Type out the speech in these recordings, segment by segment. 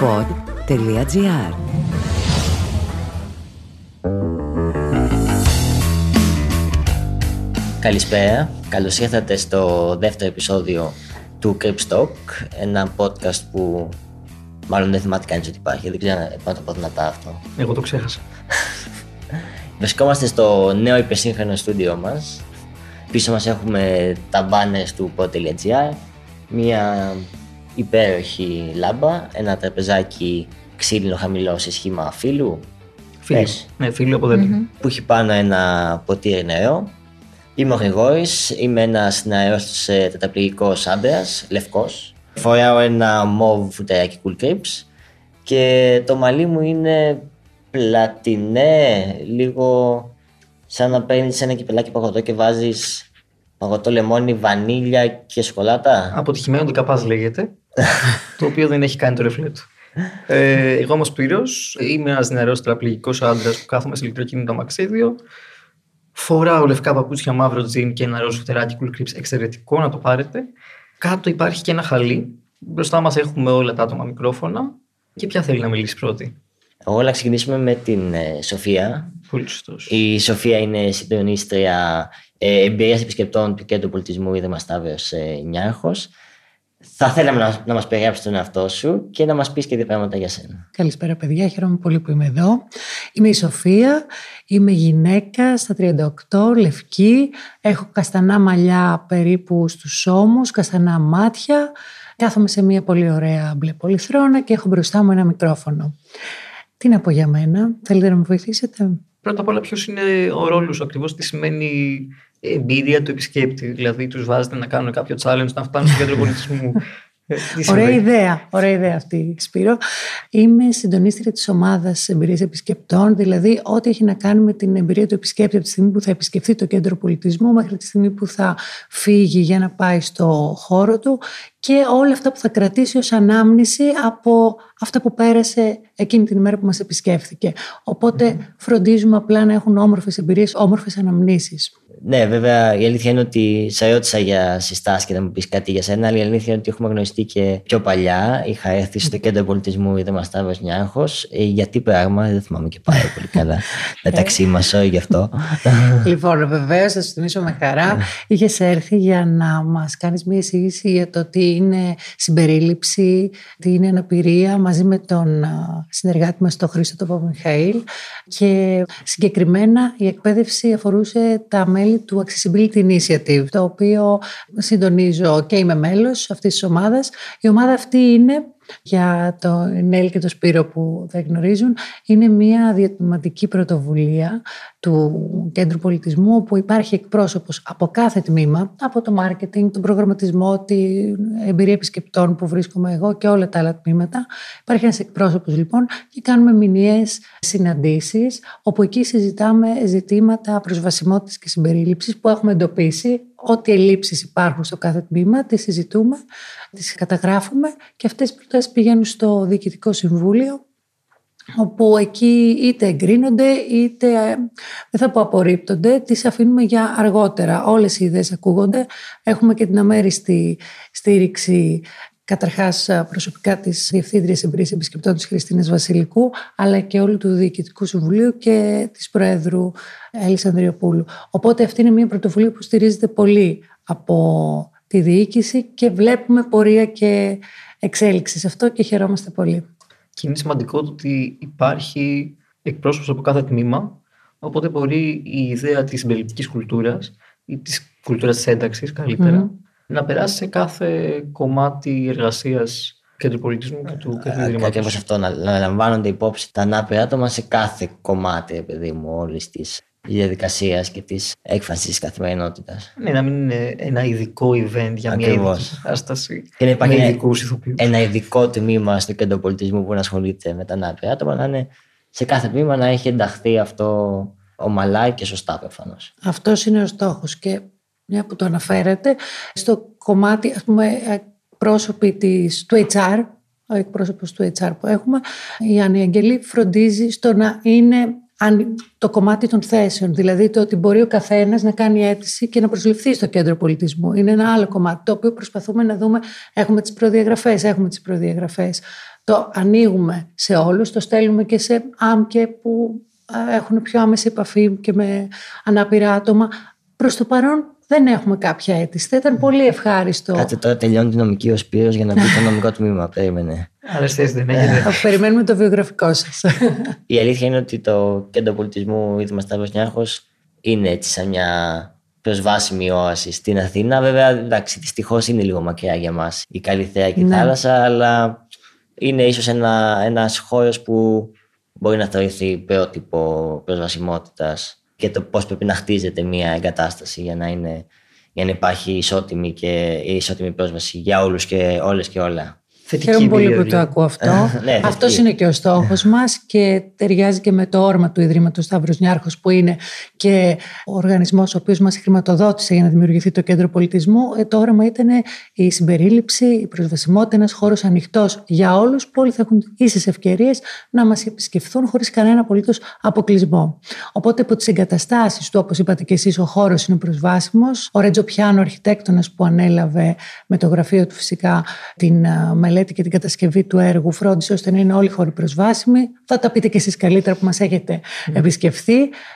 pod.gr Καλησπέρα, καλώς ήρθατε στο δεύτερο επεισόδιο του Talk, ένα podcast που μάλλον δεν θυμάται κανείς ότι υπάρχει, δεν ξέρω να το πω δυνατά αυτό. Εγώ το ξέχασα. Βρισκόμαστε στο νέο υπεσύγχρονο στούντιό μας. Πίσω μας έχουμε τα banners του pod.gr, μια υπέροχη λάμπα, ένα τραπεζάκι ξύλινο χαμηλό σε σχήμα φύλου. Φίλου. Ναι, φίλου από Που έχει πάνω ένα ποτήρι νερό. Είμαι ο Γρηγόρης, είμαι ένας νεαρός τεταπληγικό άντρα, λευκός. Φοράω ένα μοβ φουτεράκι cool creeps και το μαλλί μου είναι πλατινέ, λίγο σαν να παίρνεις ένα κυπελάκι παγωτό και βάζεις παγωτό λεμόνι, βανίλια και σοκολάτα. Αποτυχημένο ντεκαπάζ λέγεται, το οποίο δεν έχει κάνει το ρεφλέ του. Ε, εγώ όμως Σπύρο, είμαι ένας νεαρός τραπληγικό άντρας που κάθομαι σε ηλεκτροκίνητο αμαξίδιο. Φοράω λευκά παπούτσια, μαύρο τζιν και ένα ροζ φτεράκι cool creeps εξαιρετικό να το πάρετε. Κάτω υπάρχει και ένα χαλί. Μπροστά μας έχουμε όλα τα άτομα μικρόφωνα. Και ποια θέλει να μιλήσει πρώτη; Εγώ να ξεκινήσουμε με την ε, Σοφία. Πολύ σωστός. Η Σοφία είναι συντονίστρια ε, εμπειρίας επισκεπτών του Κέντρου Πολιτισμού Ίδρυμα Σταύρο ε, Νιάρχος. Θα θέλαμε να, να μας περιγράψεις τον εαυτό σου και να μας πεις και δύο πράγματα για σένα. Καλησπέρα παιδιά, χαίρομαι πολύ που είμαι εδώ. Είμαι η Σοφία, είμαι γυναίκα στα 38, λευκή, έχω καστανά μαλλιά περίπου στους ώμους, καστανά μάτια, κάθομαι σε μια πολύ ωραία μπλε πολυθρόνα και έχω μπροστά μου ένα μικρόφωνο. Τι να πω για μένα, θέλετε να με βοηθήσετε; Πρώτα απ' όλα ποιος είναι ο ρόλος ακριβώς, τι σημαίνει εμπειρία του επισκέπτη. Δηλαδή, τους βάζετε να κάνουν κάποιο challenge να φτάνουν στο κέντρο πολιτισμού. Ε, ωραία ιδέα, ωραία ιδέα αυτή, Σπύρο. Είμαι συντονίστρια της ομάδας εμπειρίας επισκεπτών, δηλαδή ό,τι έχει να κάνει με την εμπειρία του επισκέπτη από τη στιγμή που θα επισκεφθεί το κέντρο πολιτισμού μέχρι τη στιγμή που θα φύγει για να πάει στο χώρο του και όλα αυτά που θα κρατήσει ως ανάμνηση από αυτά που πέρασε εκείνη την ημέρα που μας επισκέφθηκε. Οπότε φροντίζουμε απλά να έχουν όμορφες εμπειρίες, όμορφες αναμνήσεις. Ναι, βέβαια η αλήθεια είναι ότι σε ρώτησα για συστάσεις και να μου πεις κάτι για σένα, αλλά η αλήθεια είναι ότι έχουμε γνωριστεί και πιο παλιά. Είχα έρθει στο κέντρο πολιτισμού Ιδρύμα Σταύρο Νιάρχο. Ε, γιατί πράγμα, δεν θυμάμαι και πάρα πολύ καλά μεταξύ μας, όχι γι' αυτό. λοιπόν, βεβαίως θα σου θυμίσω με χαρά. Είχες έρθει για να μας κάνεις μια εισήγηση για το τι είναι συμπερίληψη, τι είναι αναπηρία μαζί με τον συνεργάτη μας, τον Χρήστο τον Μιχαήλ. Και συγκεκριμένα η εκπαίδευση αφορούσε τα μέλη του Accessibility Initiative, το οποίο συντονίζω και είμαι μέλος αυτής της ομάδας. Η ομάδα αυτή είναι για το Νέλ και το Σπύρο που δεν γνωρίζουν, είναι μια διατηματική πρωτοβουλία του Κέντρου Πολιτισμού όπου υπάρχει εκπρόσωπος από κάθε τμήμα, από το μάρκετινγκ, τον προγραμματισμό, την εμπειρία επισκεπτών που βρίσκομαι εγώ και όλα τα άλλα τμήματα. Υπάρχει ένας εκπρόσωπος λοιπόν και κάνουμε μηνιαίες συναντήσεις όπου εκεί συζητάμε ζητήματα προσβασιμότητας και συμπερίληψης που έχουμε εντοπίσει ό,τι ελλείψεις υπάρχουν στο κάθε τμήμα, τις συζητούμε, τις καταγράφουμε και αυτές οι προτάσεις πηγαίνουν στο Διοικητικό Συμβούλιο όπου εκεί είτε εγκρίνονται είτε δεν θα πω απορρίπτονται, τις αφήνουμε για αργότερα. Όλες οι ιδέες ακούγονται. Έχουμε και την αμέριστη στήριξη Καταρχάς, προσωπικά της Διευθύντριας Εμπειρίας Επισκεπτών της Χριστίνας Βασιλικού, αλλά και όλου του Διοικητικού Συμβουλίου και της Προέδρου Έλλη Ανδριοπούλου. Οπότε, αυτή είναι μια πρωτοβουλία που στηρίζεται πολύ από τη διοίκηση και βλέπουμε πορεία και εξέλιξη σε αυτό και χαιρόμαστε πολύ. Και είναι σημαντικό ότι υπάρχει εκπρόσωπος από κάθε τμήμα, οπότε μπορεί η ιδέα της συμπεριληπτική κουλτούρας ή της κουλτούρας της ένταξης καλύτερα να περάσει σε κάθε κομμάτι εργασίας και του πολιτισμού και του καθημερινού. Ακριβώς αυτό, να, να λαμβάνονται υπόψη τα ανάπηρα άτομα σε κάθε κομμάτι, παιδί μου, όλης της διαδικασίας και της έκφρασης της καθημερινότητας. Ναι, να μην είναι ένα ειδικό event για μια ειδική κατάσταση. Και να υπάρχει ένα, ένα ειδικό τμήμα στο κέντρο πολιτισμού που να ασχολείται με τα ανάπηρα άτομα, να είναι σε κάθε τμήμα να έχει ενταχθεί αυτό ομαλά και σωστά προφανώς. Αυτός είναι ο στόχος. Και μια που το αναφέρετε, στο κομμάτι, ας πούμε, πρόσωποι της, του HR, ο εκπρόσωπος του HR που έχουμε, η Άννη Αγγελή φροντίζει στο να είναι το κομμάτι των θέσεων. Δηλαδή το ότι μπορεί ο καθένας να κάνει αίτηση και να προσληφθεί στο κέντρο πολιτισμού. Είναι ένα άλλο κομμάτι το οποίο προσπαθούμε να δούμε. Έχουμε τις προδιαγραφές, έχουμε τις προδιαγραφές. το ανοίγουμε σε όλους, το στέλνουμε και σε άμκε που έχουν πιο άμεση επαφή και με ανάπηρα άτομα. Προς το παρόν δεν έχουμε κάποια αίτηση. Θα ήταν πολύ ευχάριστο. Κάτσε τώρα τελειώνει την νομική ο Σπύρος για να μπει στο νομικό τμήμα. Περίμενε. Άλλες θέσεις δεν έχετε. Θα περιμένουμε το βιογραφικό σας. Η αλήθεια είναι ότι το κέντρο πολιτισμού Ίδρυμα Σταύρος Νιάρχος είναι έτσι σαν μια προσβάσιμη όαση στην Αθήνα. Βέβαια, εντάξει, δυστυχώς είναι λίγο μακριά για μας η Καλυθέα και η Ναι. θάλασσα, αλλά είναι ίσως ένα ένας χώρος που μπορεί να θεωρηθεί πρότυπο προσβασιμότητας και το πώς πρέπει να χτίζεται μια εγκατάσταση για να, είναι, για να υπάρχει ισότιμη, και, ισότιμη πρόσβαση για όλους και όλες και όλα. Θετική Χαίρομαι πολύ εμπειρία, που το δηλαδή. ακούω αυτό. Ναι, Αυτός θετική. είναι και ο στόχος μας και ταιριάζει και με το όραμα του Ιδρύματος Σταύρος Νιάρχος, που είναι και ο οργανισμός ο οποίος μας χρηματοδότησε για να δημιουργηθεί το κέντρο πολιτισμού. Ε, το όραμα ήταν η συμπερίληψη, η προσβασιμότητα, ένας χώρος ανοιχτός για όλους, που όλοι θα έχουν ίσες ευκαιρίες να μας επισκεφθούν χωρίς κανένα απολύτως αποκλεισμό. Οπότε, από τις εγκαταστάσεις του, όπως είπατε και εσείς, ο χώρος είναι προσβάσιμος. Ο Ρέτζο Πιάνο, αρχιτέκτονας που ανέλαβε με το γραφείο του φυσικά την α, μελέτη και την κατασκευή του έργου, φρόντισε ώστε να είναι όλοι οι χώροι προσβάσιμοι. Θα τα πείτε και εσείς καλύτερα που μας έχετε επισκεφθεί.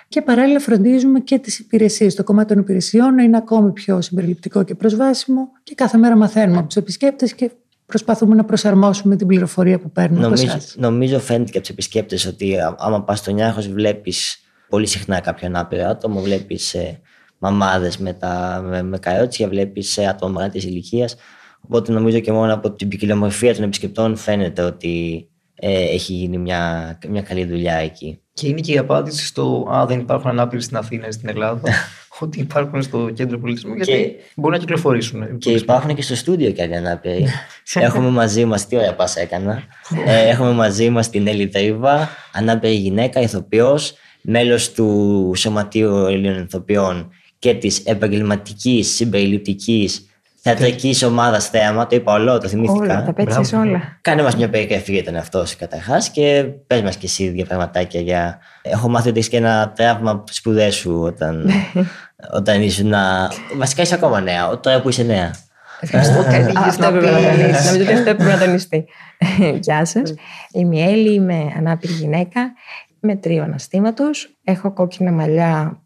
Και παράλληλα, φροντίζουμε και τις υπηρεσίες. Το κομμάτι των υπηρεσιών να είναι ακόμη πιο συμπεριληπτικό και προσβάσιμο. Και κάθε μέρα μαθαίνουμε από τους επισκέπτες και προσπαθούμε να προσαρμόσουμε την πληροφορία που παίρνουμε από Νομίζω, εσάς. νομίζω φαίνεται και από τους επισκέπτες ότι α- άμα πας στο Νιάρχο, βλέπεις πολύ συχνά κάποιον άπειρο άτομο. Βλέπεις ε, μαμάδες με, τα- με, με καρότσια, βλέπεις άτομα μεγάλη ηλικίας. Οπότε νομίζω και μόνο από την ποικιλομορφία των επισκεπτών φαίνεται ότι ε, έχει γίνει μια, μια καλή δουλειά εκεί. Και είναι και η απάντηση στο Α, δεν υπάρχουν ανάπηροι στην Αθήνα ή στην Ελλάδα. ότι υπάρχουν στο κέντρο πολιτισμού γιατί Και- μπορούν να κυκλοφορήσουν. Και υπάρχουν και στο στούντιο και άλλοι ανάπηροι. έχουμε μαζί μας, τι ωραία πα έκανα. ε, έχουμε μαζί μας την Έλλη Τρίβα, ανάπηρη γυναίκα, ηθοποιός, μέλος του Σωματείου Ελλήνων Ηθοποιών και της επαγγελματικής συμπεριληπτικής θεατρική ομάδα θέαμα. Το είπα όλο, το θυμήθηκα. Όλα, τα πέτυχες Μπράβο. όλα. Κάνε μας μια περιγραφή για τον εαυτό σου καταρχάς και πες μας και εσύ δύο πραγματάκια για. Έχω μάθει ότι έχεις και ένα τραύμα από τι σπουδές σου όταν, όταν ήσουν. Βασικά είσαι ακόμα νέα, τώρα που είσαι νέα. Ευχαριστώ. Καλή Αυτό να έπρεπε να πεις. τονίσεις. Νομίζω ότι αυτό έπρεπε να τονιστεί. Γεια σας. Είμαι η Έλλη, είμαι ανάπηρη γυναίκα με τρίο αναστήματος. Έχω κόκκινα μαλλιά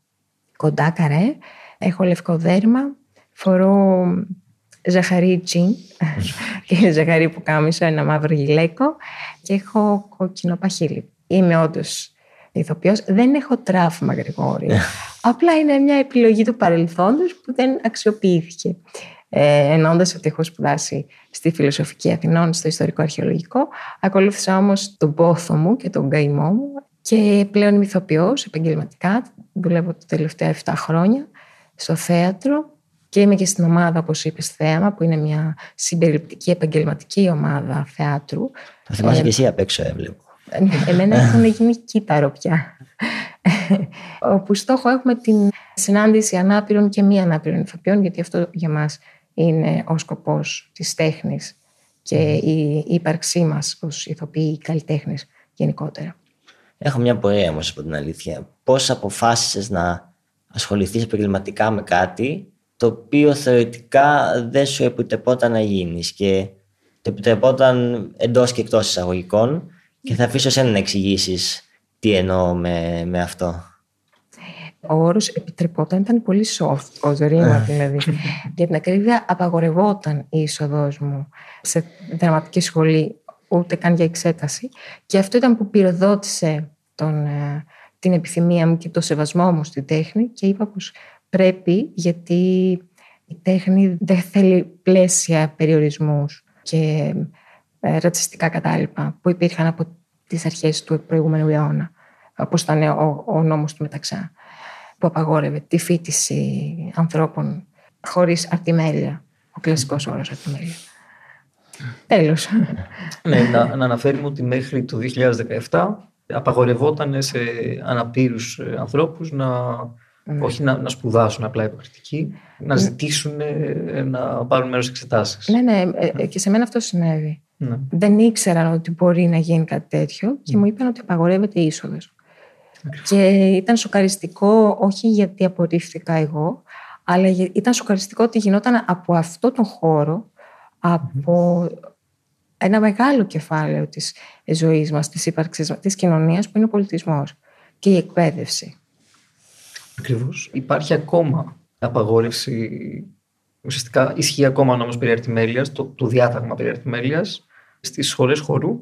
κοντά καρέ. Έχω λευκό δέρμα. Φορώ ζαχαρί τζιν και ζαχαρί που κάμισα, ένα μαύρο γυλαίκο και έχω κόκκινο παχύλι. Είμαι όντως ηθοποιός. Δεν έχω τραύμα, Γρηγόρη. Απλά είναι μια επιλογή του παρελθόντος που δεν αξιοποιήθηκε. Ε, Εννοώντας ότι έχω σπουδάσει στη Φιλοσοφική Αθηνών, στο Ιστορικό Αρχαιολογικό, ακολούθησα όμως τον πόθο μου και τον καημό μου και πλέον είμαι ηθοποιός επαγγελματικά. Δουλεύω τα τελευταία 7 χρόνια στο θέατρο και είμαι και στην ομάδα, όπως είπες, Θέαμα, που είναι μια συμπεριληπτική επαγγελματική ομάδα θεάτρου. Το θυμάσαι και εσύ απ' έξω, έβλεπω. Ε, Εμένα έχουν γίνει κύτταρο πια. Όπου στόχο έχουμε την συνάντηση ανάπηρων και μη ανάπηρων ηθοποιών, γιατί αυτό για μας είναι ο σκοπός της τέχνης και η ύπαρξή μας ως ηθοποιοί καλλιτέχνες γενικότερα. Έχω μια πορεία όμως από την αλήθεια. Πώς αποφάσισες να ασχοληθείς επαγγελματικά με κάτι το οποίο θεωρητικά δεν σου επιτρεπόταν να γίνεις και το επιτρεπόταν εντός και εκτός εισαγωγικών και θα αφήσω εσένα να εξηγήσεις τι εννοώ με, με αυτό. Ο όρος επιτρεπόταν ήταν πολύ soft, ω ρήμα δηλαδή. Για την ακρίβεια, απαγορευόταν η είσοδός μου σε δραματική σχολή, ούτε καν για εξέταση. Και αυτό ήταν που πυροδότησε τον, ε, την επιθυμία μου και το σεβασμό μου στην τέχνη και είπα πως πρέπει γιατί η τέχνη δεν θέλει πλαίσια περιορισμούς και ε, ρατσιστικά κατάλοιπα που υπήρχαν από τις αρχές του προηγούμενου αιώνα όπως ήταν ο, ο νόμος του Μεταξά που απαγόρευε τη φίτηση ανθρώπων χωρίς αρτιμέλεια. Ο κλασικός όρος αρτιμέλεια. Τέλος. ναι, να, να αναφέρουμε ότι μέχρι το 2017 απαγορευόταν σε αναπήρους ε, ανθρώπους να, όχι να, να σπουδάσουν απλά υποκριτική, να ζητήσουν ε, να πάρουν μέρος σε εξετάσεις. ναι, ναι, ε, ε, και σε μένα αυτό συνέβη. Ναι. Δεν ήξεραν ότι μπορεί να γίνει κάτι τέτοιο και μου είπαν ότι απαγορεύεται η είσοδος. Και ήταν σοκαριστικό όχι γιατί απορρίφθηκα εγώ, αλλά για- ήταν σοκαριστικό ότι γινόταν από αυτό τον χώρο, από ένα μεγάλο κεφάλαιο της ζωής μας, της ύπαρξης της κοινωνίας που είναι ο πολιτισμός και η εκπαίδευση. Ακριβώς. Υπάρχει ακόμα απαγόρευση. Ουσιαστικά ισχύει ακόμα ο νόμος περί αρτιμέλειας, το, το διάταγμα περί αρτιμέλειας στις σχολές χορού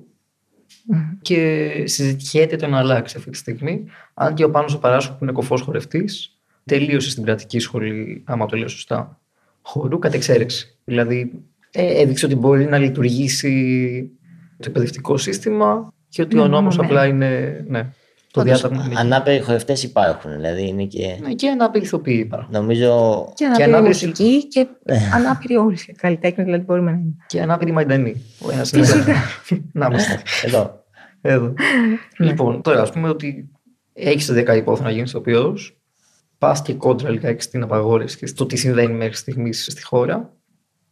και συζητιέται το να αλλάξει αυτή τη στιγμή. Αν και ο Πάνος ο Παράσχος που είναι κοφός χορευτής τελείωσε στην κρατική σχολή, άμα το λέω σωστά, χορού κατ' εξαίρεση. Δηλαδή ε, έδειξε ότι μπορεί να λειτουργήσει το εκπαιδευτικό σύστημα και ότι ο Ναι, νόμος ναι, ναι. απλά είναι ναι, το Όντως, διάταγμα. είναι εκεί. Ανάπηροι χορευτές υπάρχουν. Δηλαδή είναι και. Ναι, και ανάπηροι ηθοποιοί υπάρχουν. Νομίζω. Και ανάπηρη ανάπηρη- μουσική και ανάπηρη όλοι. Καλλιτέχνη δηλαδή μπορούμε να είναι. Και ανάπηροι μαϊντανοί. Ο ένας είναι Φυσικά. εδώ. Να είμαστε. Εδώ. Εδώ. Ναι. λοιπόν, τώρα ας πούμε ότι έχεις 10 υπόθενα να γίνεις ηθοποιός, πας και κόντρα λιγάκι στην απαγόρευση και στο τι συμβαίνει μέχρι στιγμής στη χώρα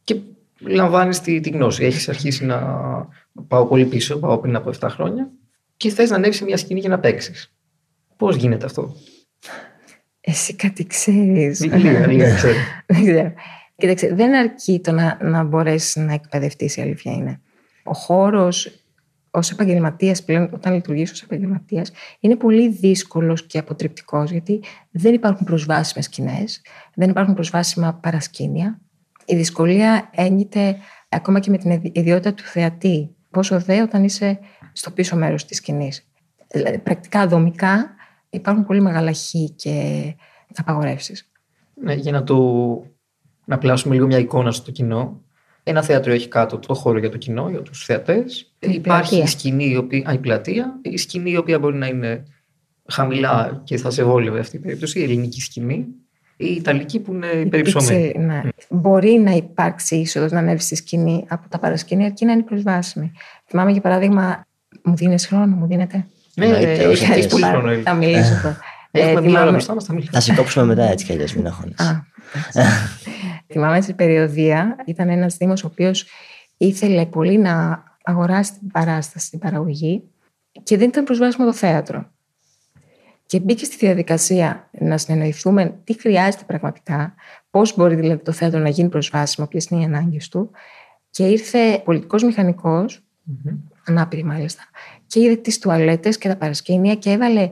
και λαμβάνεις τη, τη γνώση. Έχεις αρχίσει να πάω πολύ πίσω, πάω πριν από 7 χρόνια και θες να ανέβεις σε μια σκηνή για να παίξεις. Πώς γίνεται αυτό, Εσύ κάτι ξέρεις. Λίγα, λίγα ξέρω. Δεν ξέρω. Κοίταξε, δεν αρκεί το να, να μπορέσεις να εκπαιδευτείς, η αλήθεια είναι. Ο χώρος ως επαγγελματίας πλέον, όταν λειτουργείς ως επαγγελματίας, είναι πολύ δύσκολος και αποτρεπτικός, γιατί δεν υπάρχουν προσβάσιμες σκηνές, δεν υπάρχουν προσβάσιμα παρασκήνια. Η δυσκολία έγκυται ακόμα και με την ιδιότητα του θεατή. Πόσο δε όταν είσαι στο πίσω μέρος της σκηνής. Δηλαδή, πρακτικά δομικά υπάρχουν πολύ μεγάλα χ και απαγορεύσεις. Ναι, για να το να πλάσουμε λίγο μια εικόνα στο κοινό. Ένα θέατρο έχει κάτω το χώρο για το κοινό, για τους θεατές. Η Υπάρχει πλατεία. η σκηνή, η, οποία, α, η πλατεία, η σκηνή η οποία μπορεί να είναι χαμηλά και θα σε βόλευε αυτή η περίπτωση, η ελληνική σκηνή, η ιταλική που είναι περιψωμένη. Υπήρξε, ναι. Μπορεί να υπάρξει είσοδος να ανέβει στη σκηνή από τα παρασκήνια, αρκεί να είναι προσβάσιμη. Θυμάμαι για παράδειγμα, μου δίνεις χρόνο, μου δίνετε; Ναι, Εννοείται, ε, όχι, έχει έχεις πολύ πάρα- χρόνο. Έλλη. Θα μιλήσω εδώ. Έχουμε Ε, μία ώρα θυμάμαι- μπροστά μας, θα μιλήσουμε. Θα σε κόψουμε μετά έτσι κι αλλιώς, μην αγχώνεσαι. Α, εντάξει. Θυμάμαι στην περιοδία ήταν ένας Δήμος ο οποίος ήθελε πολύ να αγοράσει την παράσταση, την παραγωγή και δεν ήταν προσβάσιμο το θέατρο. Και μπήκε στη διαδικασία να συνεννοηθούμε τι χρειάζεται πραγματικά, πώς μπορεί δηλαδή το θέατρο να γίνει προσβάσιμο, ποιες είναι οι ανάγκες του. Και ήρθε πολιτικός μηχανικό, ανάπηρη μάλιστα, και είδε τις τουαλέτες και τα παρασκήνια και έβαλε.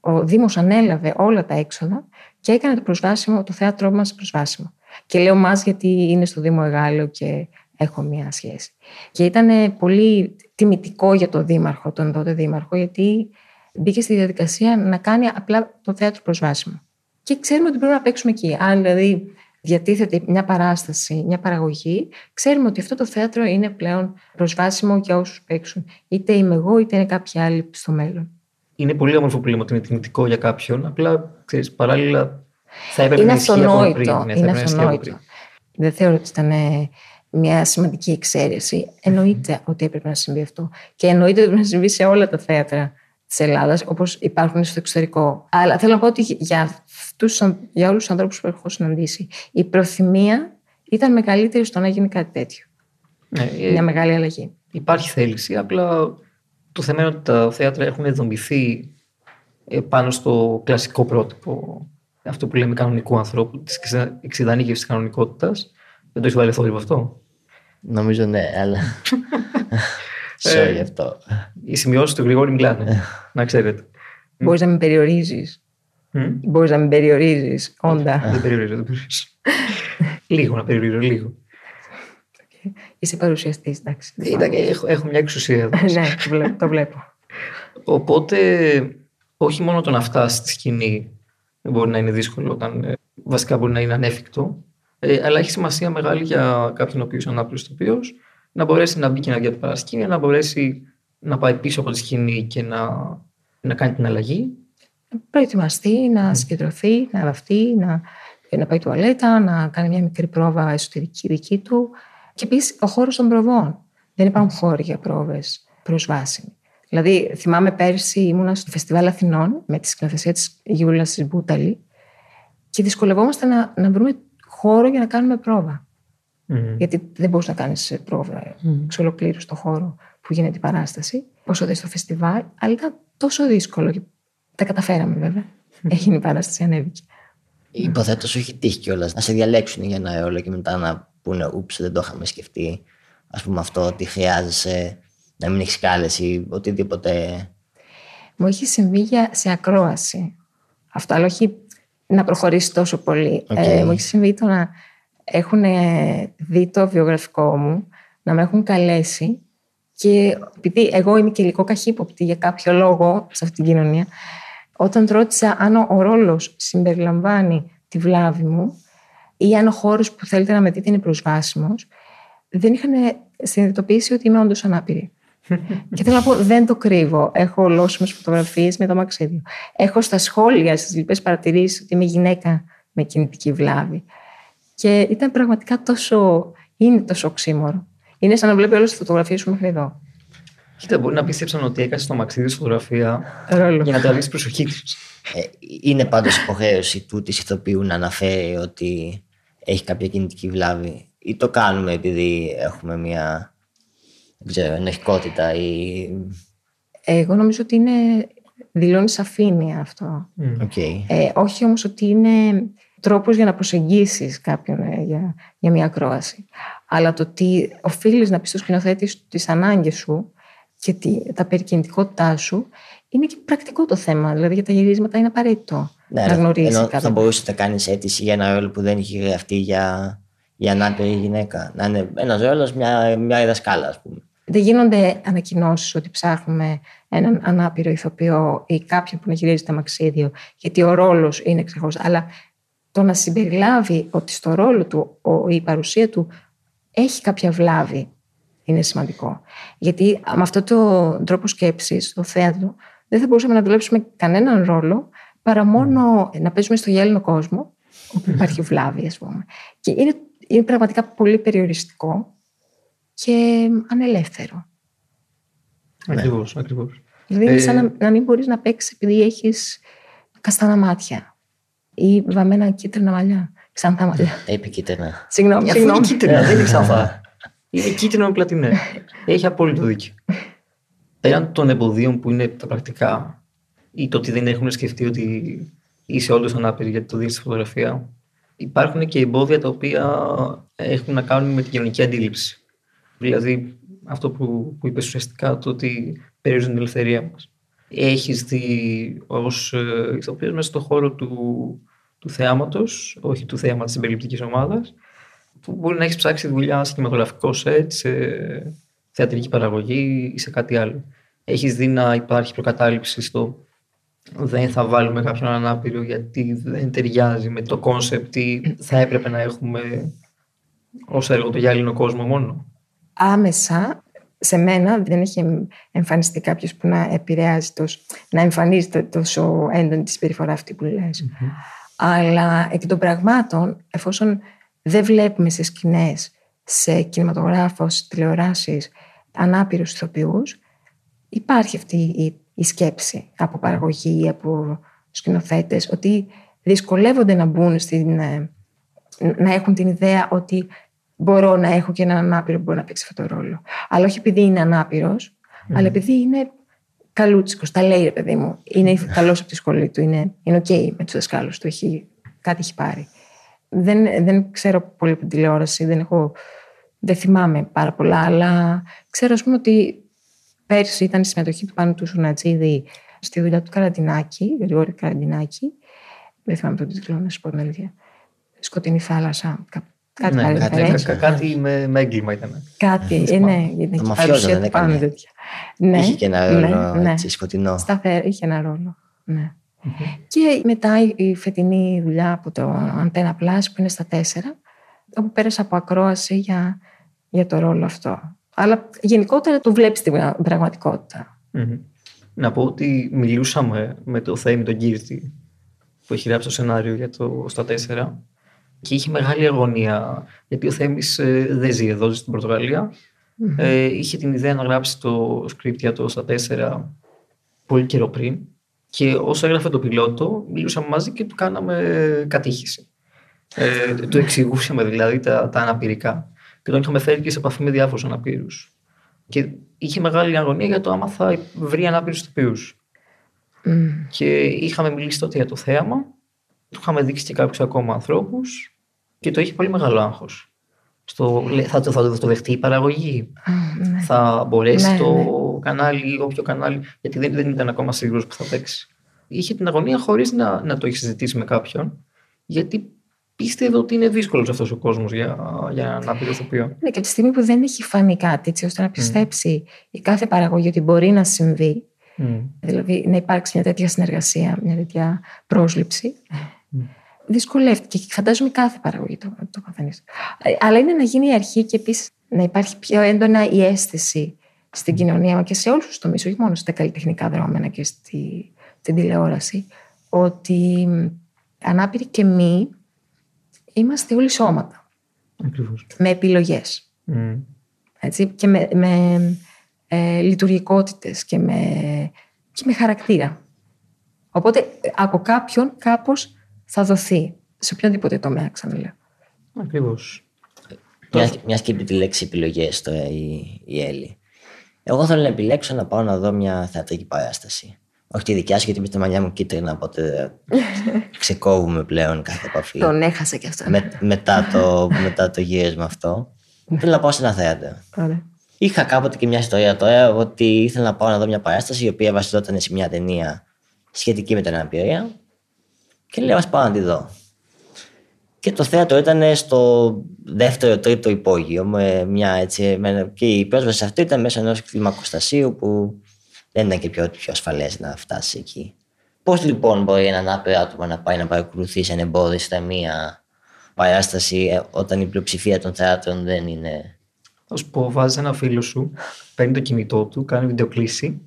Ο Δήμος ανέλαβε όλα τα έξοδα και έκανε το προσβάσιμο, το θέατρό μας προσβάσιμο. Και λέω μας γιατί είναι στο Δήμο Εγάλεο και έχω μία σχέση. Και ήταν πολύ τιμητικό για τον Δήμαρχο, τον τότε Δήμαρχο, γιατί μπήκε στη διαδικασία να κάνει απλά το θέατρο προσβάσιμο. Και ξέρουμε ότι πρέπει να παίξουμε εκεί. Αν δηλαδή διατίθεται μια παράσταση, μια παραγωγή, ξέρουμε ότι αυτό το θέατρο είναι πλέον προσβάσιμο για όσους παίξουν. Είτε είμαι εγώ, είτε είναι κάποιοι άλλοι στο μέλλον. Είναι πολύ όμορφο που λέμε ότι είναι τιμητικό για κάποιον. Απλά ξέρεις, παράλληλα θα έπρεπε είναι να ισχύει ακόμα πριν. αυτονόητο. Ναι, θα είναι έπρεπε να ισχύει από αυτονόητο. πριν. Δεν θεωρώ ότι ήταν ε, μια σημαντική εξαίρεση. Εννοείται ότι έπρεπε να συμβεί αυτό. Και εννοείται ότι έπρεπε να συμβεί σε όλα τα θέατρα της Ελλάδας, όπως υπάρχουν στο εξωτερικό. Αλλά θέλω να πω ότι για, αυτούς, για όλους τους ανθρώπους που έχω συναντήσει, η προθυμία ήταν μεγαλύτερη στο να γίνει κάτι τέτοιο. Ναι, ε, Μια μεγάλη αλλαγή. υπάρχει θέληση, απλά το θέμα είναι ότι τα θέατρα έχουν δομηθεί ε, πάνω στο κλασικό πρότυπο, αυτό που λέμε κανονικού ανθρώπου, της εξα- εξειδανίκευσης της κανονικότητας. Δεν το έχεις βάλει θόρυβο αυτό; Νομίζω ναι, αλλά. Sorry γι' αυτό. Οι σημειώσεις του Γρηγόρη μιλάνε, να ξέρετε. Μπορείς να με περιορίζεις. Μμ. Μπορείς να με περιορίζεις, όντα. Δεν περιορίζω, δεν περιορίζω. λίγο να περιορίζω, λίγο. Είσαι παρουσιαστής, εντάξει. Ήταν, έχω, έχω μια εξουσία εδώ. ναι, το βλέπω. Το βλέπω. Οπότε, όχι μόνο το να φτάσεις στη σκηνή μπορεί να είναι δύσκολο, όταν, ε, βασικά μπορεί να είναι ανέφικτο, ε, αλλά έχει σημασία μεγάλη για κάποιον ο οποίος είναι ανάπηρο ηθοποιό να μπορέσει να μπει και να δει τα παρασκήνια, να μπορέσει να πάει πίσω από τη σκηνή και να, να κάνει την αλλαγή. Προετοιμαστεί, να συγκεντρωθεί, να βαφτεί, να, να πάει τουαλέτα, να κάνει μια μικρή πρόβα εσωτερική δική του. Και επίσης ο χώρος των προβών. Δεν υπάρχουν χώροι για πρόβες προσβάσιμοι. Δηλαδή, θυμάμαι πέρσι ήμουνα στο Φεστιβάλ Αθηνών με τη σκηνοθεσία της Γιούλας της Μπούταλη και δυσκολευόμαστε να, να βρούμε χώρο για να κάνουμε πρόβα. Μμμ. Γιατί δεν μπορείς να κάνεις πρόβα εξ ολοκλήρου στο χώρο που γίνεται η παράσταση, όσο δε στο φεστιβάλ, αλλά ήταν τόσο δύσκολο. Και τα καταφέραμε βέβαια. Έγινε η παράσταση, ανέβηκε. Υποθέτω σου έχει τύχει κιόλας να σε διαλέξουν για ένα ρόλο και μετά να πούνε ουπς, δεν το είχαμε σκεφτεί. ας πούμε αυτό ότι χρειάζεσαι να μην έχεις σκάλες ή οτιδήποτε. Μου έχει συμβεί για, σε ακρόαση. Αυτό, αλλά όχι να προχωρήσει τόσο πολύ. Οκ. Ε, μου έχει συμβεί το να έχουν δει το βιογραφικό μου, να με έχουν καλέσει και επειδή εγώ είμαι και λίγο καχύποπτη για κάποιο λόγο σε αυτή την κοινωνία, όταν ρώτησα αν ο, ο ρόλος συμπεριλαμβάνει τη βλάβη μου ή αν ο χώρος που θέλετε να με δείτε είναι προσβάσιμος, δεν είχαν συνειδητοποιήσει ότι είμαι όντως ανάπηρη. και θέλω να πω, δεν το κρύβω. Έχω ολόσιμε φωτογραφίες με το μαξίδιο. Έχω στα σχόλια, στις λοιπές παρατηρήσεις ότι είμαι γυναίκα με κινητική βλάβη. Και ήταν πραγματικά τόσο. είναι τόσο οξύμορο. Είναι σαν να βλέπει όλες τις φωτογραφίες σου μέχρι εδώ. Κοίτα, μπορεί να πίστεψαν ότι έκανες το αμαξίδιο στη φωτογραφία απλώς για να τραβήξει προσοχή τους. Ε, είναι πάντως υποχρέωση του της ηθοποιού να αναφέρει ότι έχει κάποια κινητική βλάβη ή το κάνουμε επειδή έχουμε μια δεν ξέρω, ενοχικότητα ή... Εγώ νομίζω ότι είναι. δηλώνεις με σαφήνεια αυτό. Οκ. Ε, όχι όμως ότι είναι τρόπος για να προσεγγίσεις κάποιον ε, για, για μια ακρόαση. Αλλά το ότι οφείλεις να πεις στο σκηνοθέτη τις ανάγκες σου και τη, τα περικινητικότητά σου είναι και πρακτικό το θέμα. Δηλαδή για τα γυρίσματα είναι απαραίτητο Ναι, να αλλά γνωρίσεις ενώ κάποιον. θα μπορούσε να κάνεις αίτηση για ένα ρόλο που δεν έχει γραφτεί για, για ανάπηρη γυναίκα. Να είναι ένας ρόλος, μια, μια δασκάλα, ας πούμε. Δεν γίνονται ανακοινώσεις ότι ψάχνουμε έναν ανάπηρο ηθοποιό ή κάποιον που να χειρίζεται μαξίδιο, γιατί ο ρόλος είναι ξεχωριστό. Αλλά το να συμπεριλάβει ότι στο ρόλο του ο, η παρουσία του έχει κάποια βλάβη είναι σημαντικό. Γιατί με αυτόν τον τρόπο σκέψης, στο θέατρο, δεν θα μπορούσαμε να δουλέψουμε κανέναν ρόλο παρά μόνο να παίζουμε στο γυάλινο κόσμο, όπου υπάρχει βλάβη, ας πούμε. Και είναι, είναι πραγματικά πολύ περιοριστικό και ανελεύθερο. Ακριβώς, ακριβώς. Δηλαδή είναι Ε, σαν να, να μην μπορείς να παίξεις επειδή έχεις καστάνα μάτια ή βαμμένα κίτρινα μαλλιά. Ξανθά μαλλιά. Τα είπε κίτρινα. Συγγνώμη, Αφού είναι συγγνώμη. κίτρινα, δεν είναι ξανθά. Είναι κίτρινο με πλατινέ. Έχει απόλυτο δίκιο. Πέραν των εμποδίων που είναι τα πρακτικά ή το ότι δεν έχουν σκεφτεί ότι είσαι όντως ανάπηρη γιατί το δίνεις στη φωτογραφία, υπάρχουν και εμπόδια τα οποία έχουν να κάνουν με την κοινωνική αντίληψη. Δηλαδή, αυτό που, που είπες ουσιαστικά, το ότι περιορίζουν την ελευθερία μας. Έχεις δει ως ηθοποιός μέσα στον χώρο του, του θεάματος, όχι του θέαματος της συμπεριληπτικής ομάδας, που μπορεί να έχεις ψάξει δουλειά σε κινηματογραφικό σετ, σε θεατρική παραγωγή ή σε κάτι άλλο. Έχεις δει να υπάρχει προκατάληψη στο δεν θα βάλουμε κάποιον ανάπηρο γιατί δεν ταιριάζει με το concept ή θα έπρεπε να έχουμε ως έργο το γυάλινο κόσμο μόνο. Άμεσα σε μένα δεν έχει εμφανιστεί κάποιος που να επηρεάζει τόσο, να εμφανίζεται τόσο έντονη τη συμπεριφορά αυτή που λες. Αλλά εκ των πραγμάτων, εφόσον δεν βλέπουμε σε σκηνές, σε κινηματογράφος, σε τηλεοράσεις, ανάπηρους ηθοποιούς, υπάρχει αυτή η, η σκέψη από παραγωγή, από σκηνοθέτες, ότι δυσκολεύονται να μπουν στην, ε, να έχουν την ιδέα ότι μπορώ να έχω και έναν ανάπηρο που μπορεί να παίξει αυτό το ρόλο. Αλλά όχι επειδή είναι ανάπηρος, αλλά επειδή είναι καλούτσικος, τα λέει ρε παιδί μου. Είναι καλός από τη σχολή του, είναι, είναι ok με τους δασκάλους του, έχει, κάτι έχει πάρει. Δεν, δεν ξέρω πολύ από την τηλεόραση, δεν, έχω, δεν θυμάμαι πάρα πολλά, αλλά ξέρω ας πούμε ότι πέρσι ήταν η συμμετοχή του Πάνου του Σουνατζίδη στη δουλειά του Καραντινάκη, Γρηγόρη Καραντινάκη. Δεν θυμάμαι τον τίτλο, να σου πω την αλήθεια. Σκοτεινή θάλασσα, κά- κάτι Ναι, ναι, κάτι κάτι, Κα- κάτι με, με έγκλημα ήταν. κάτι ε, ναι, γιατί Το η μαφιόζο παρουσία δεν του Πάνου έκανε. τέτοια. Ναι, Είχε και ένα ναι, ρόλο ναι. έτσι, σκοτεινό. Σταθερό, είχε ένα ρόλο. Ναι. Και μετά η- η φετινή δουλειά από το Antenna Plus που είναι στα τέσσερα, όπου πέρασα από ακρόαση για, για το ρόλο αυτό. Αλλά γενικότερα το βλέπεις την πρα- πραγματικότητα. Μμμ. Να πω ότι μιλούσαμε με το Θέμη τον Κύρτη που έχει γράψει το σενάριο για το στα 4 και είχε μεγάλη αγωνία γιατί ο Θέμης ε, δεν ζει εδώ, ζει στην πορτογαλια Ε, είχε την ιδέα να γράψει το script για το στα 4 πολύ καιρό πριν και όσο έγραφε το πιλότο μιλούσαμε μαζί και του κάναμε κατήχηση. Ε, του εξηγούσαμε δηλαδή τα, τα αναπηρικά και τον είχαμε φέρει και σε επαφή με διάφορους αναπήρους. Και είχε μεγάλη αγωνία για το άμα θα βρει ανάπηρους ηθοποιούς. Μμ. Και είχαμε μιλήσει τότε για το θέαμα, του είχαμε δείξει και κάποιους ακόμα ανθρώπους και το είχε πολύ μεγάλο άγχος. Στο, θα, το, θα το δεχτεί η παραγωγή. ναι. Θα μπορέσει Ναι, το ναι. Κανάλι ή όποιο κανάλι, γιατί δεν, δεν ήταν ακόμα σίγουρος που θα παίξει. Είχε την αγωνία χωρίς να, να το έχει συζητήσει με κάποιον, γιατί πίστευε ότι είναι δύσκολος αυτός ο κόσμος για, για έναν άπειρο ηθοποιό. Ναι, και από τη στιγμή που δεν έχει φανεί κάτι έτσι ώστε να πιστέψει η κάθε παραγωγή ότι μπορεί να συμβεί, Μμ. δηλαδή να υπάρξει μια τέτοια συνεργασία, μια τέτοια πρόσληψη, δυσκολεύτηκε και φαντάζομαι κάθε παραγωγή το, το παθαίνει. Αλλά είναι να γίνει η αρχή και επίσης να υπάρχει πιο έντονα η αίσθηση στην κοινωνία μα και σε όλους τους τομείς, όχι μόνο στα καλλιτεχνικά δρόμενα και στη, στην τηλεόραση, ότι μ, ανάπηροι και μη είμαστε όλοι σώματα Ακριβώς. με επιλογές έτσι, και με, με ε, λειτουργικότητες και με, και με χαρακτήρα. Οπότε ε, από κάποιον κάπως θα δοθεί σε οποιονδήποτε τομέα, ξαναλέω. Ακριβώς. Μια, μιας και είπε τη λέξη επιλογές τώρα η, η Έλλη. Εγώ θέλω να επιλέξω να πάω να δω μια θεατρική παράσταση. Όχι τη δικιά σου, γιατί με τα μαλλιά μου κίτρινα, οπότε ξεκόβουμε πλέον κάθε επαφή. Τον έχασα και αυτό. Με, μετά, το, μετά το γύρισμα αυτό. Θέλω να πάω σε ένα θέατρο. Ωραία. Είχα κάποτε και μια ιστορία τώρα ότι ήθελα να πάω να δω μια παράσταση η οποία βασιζόταν σε μια ταινία σχετική με την αναπηρία και λέω ας πάω να τη δω. Και το θέατρο ήταν στο δεύτερο τρίτο υπόγειο με μια έτσι, με, και η πρόσβαση σε αυτό ήταν μέσα ενός κλιμακοστασίου που δεν ήταν και πιο, πιο ασφαλές να φτάσει εκεί. Πώς λοιπόν μπορεί ένα ανάπηρο άτομο να πάει να παρακολουθήσει ένα εμπόδιο σε μια παράσταση ε, όταν η πλειοψηφία των θεάτρων δεν είναι; Θα σου πω, βάζεις ένα φίλο σου, παίρνει το κινητό του, κάνει βιντεοκλήση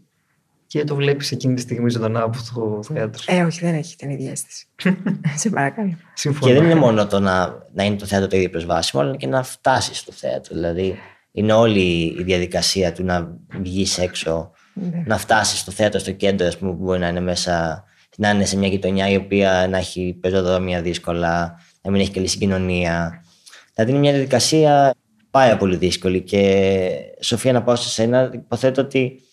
και το βλέπεις εκείνη τη στιγμή ζωντανά από το θέατρο. Ε, όχι, δεν έχει την ίδια αίσθηση. σε παρακαλώ. Συμφωνώ. Και δεν είναι μόνο το να, να είναι το θέατρο το ίδιο προσβάσιμο, αλλά και να φτάσεις στο θέατρο. Δηλαδή, είναι όλη η διαδικασία του να βγεις έξω, Ναι. να φτάσεις στο θέατρο, στο κέντρο, ας πούμε, που μπορεί να είναι μέσα, να είναι σε μια γειτονιά η οποία να έχει πεζοδρόμια δύσκολα, να μην έχει καλή συγκοινωνία. Δηλαδή, είναι μια διαδικασία πάρα πολύ δύσκολη. Και Σοφία, να πάω σε σένα, υποθέτω ότι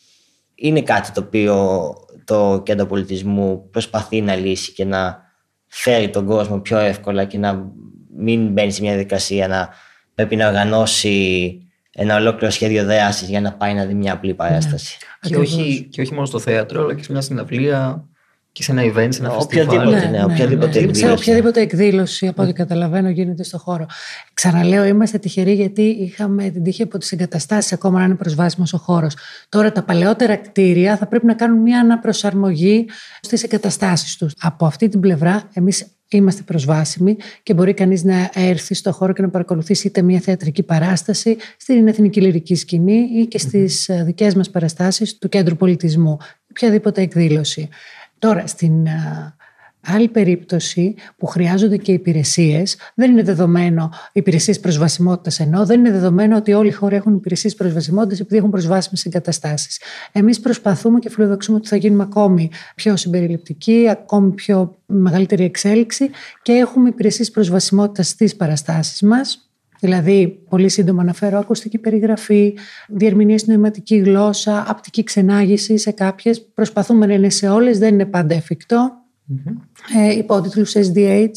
είναι κάτι το οποίο το κέντρο πολιτισμού προσπαθεί να λύσει και να φέρει τον κόσμο πιο εύκολα και να μην μπαίνει σε μια διαδικασία να πρέπει να οργανώσει ένα ολόκληρο σχέδιο δράσης για να πάει να δει μια απλή παράσταση. Και όχι, και όχι μόνο στο θέατρο, αλλά και σε μια συναυλία και σε ένα event, σε ένα Οποιαδήποτε, φεστιβάλ. ναι, οποιαδήποτε Σε εκδήλωση. οποιαδήποτε εκδήλωση, από ό,τι καταλαβαίνω, γίνεται στο χώρο. Ξαναλέω, είμαστε τυχεροί γιατί είχαμε την τύχη από τις εγκαταστάσεις ακόμα να είναι προσβάσιμος ο χώρος. Τώρα τα παλαιότερα κτίρια θα πρέπει να κάνουν μια αναπροσαρμογή στις εγκαταστάσεις τους. Από αυτή την πλευρά, εμείς είμαστε προσβάσιμοι και μπορεί κανείς να έρθει στο χώρο και να παρακολουθήσει είτε μια θεατρική παράσταση στην εθνική λυρική σκηνή ή και στις δικές μας παραστάσεις του κέντρου πολιτισμού. Οποιαδήποτε εκδήλωση. Τώρα, στην α, άλλη περίπτωση που χρειάζονται και υπηρεσίες, δεν είναι δεδομένο υπηρεσίες προσβασιμότητας ενώ δεν είναι δεδομένο ότι όλοι οι χώροι έχουν υπηρεσίες προσβασιμότητας επειδή έχουν προσβάσιμες εγκαταστάσεις. Εμείς προσπαθούμε και φιλοδοξούμε ότι θα γίνουμε ακόμη πιο συμπεριληπτικοί, ακόμη πιο μεγαλύτερη εξέλιξη και έχουμε υπηρεσίες προσβασιμότητας στις παραστάσεις μας. Δηλαδή, πολύ σύντομα αναφέρω ακουστική περιγραφή, διερμηνία στην νοηματική γλώσσα, απτική ξενάγηση σε κάποιες. Προσπαθούμε να είναι σε όλες, δεν είναι πάντα εφικτό. Ε, υπότιτλους SDH.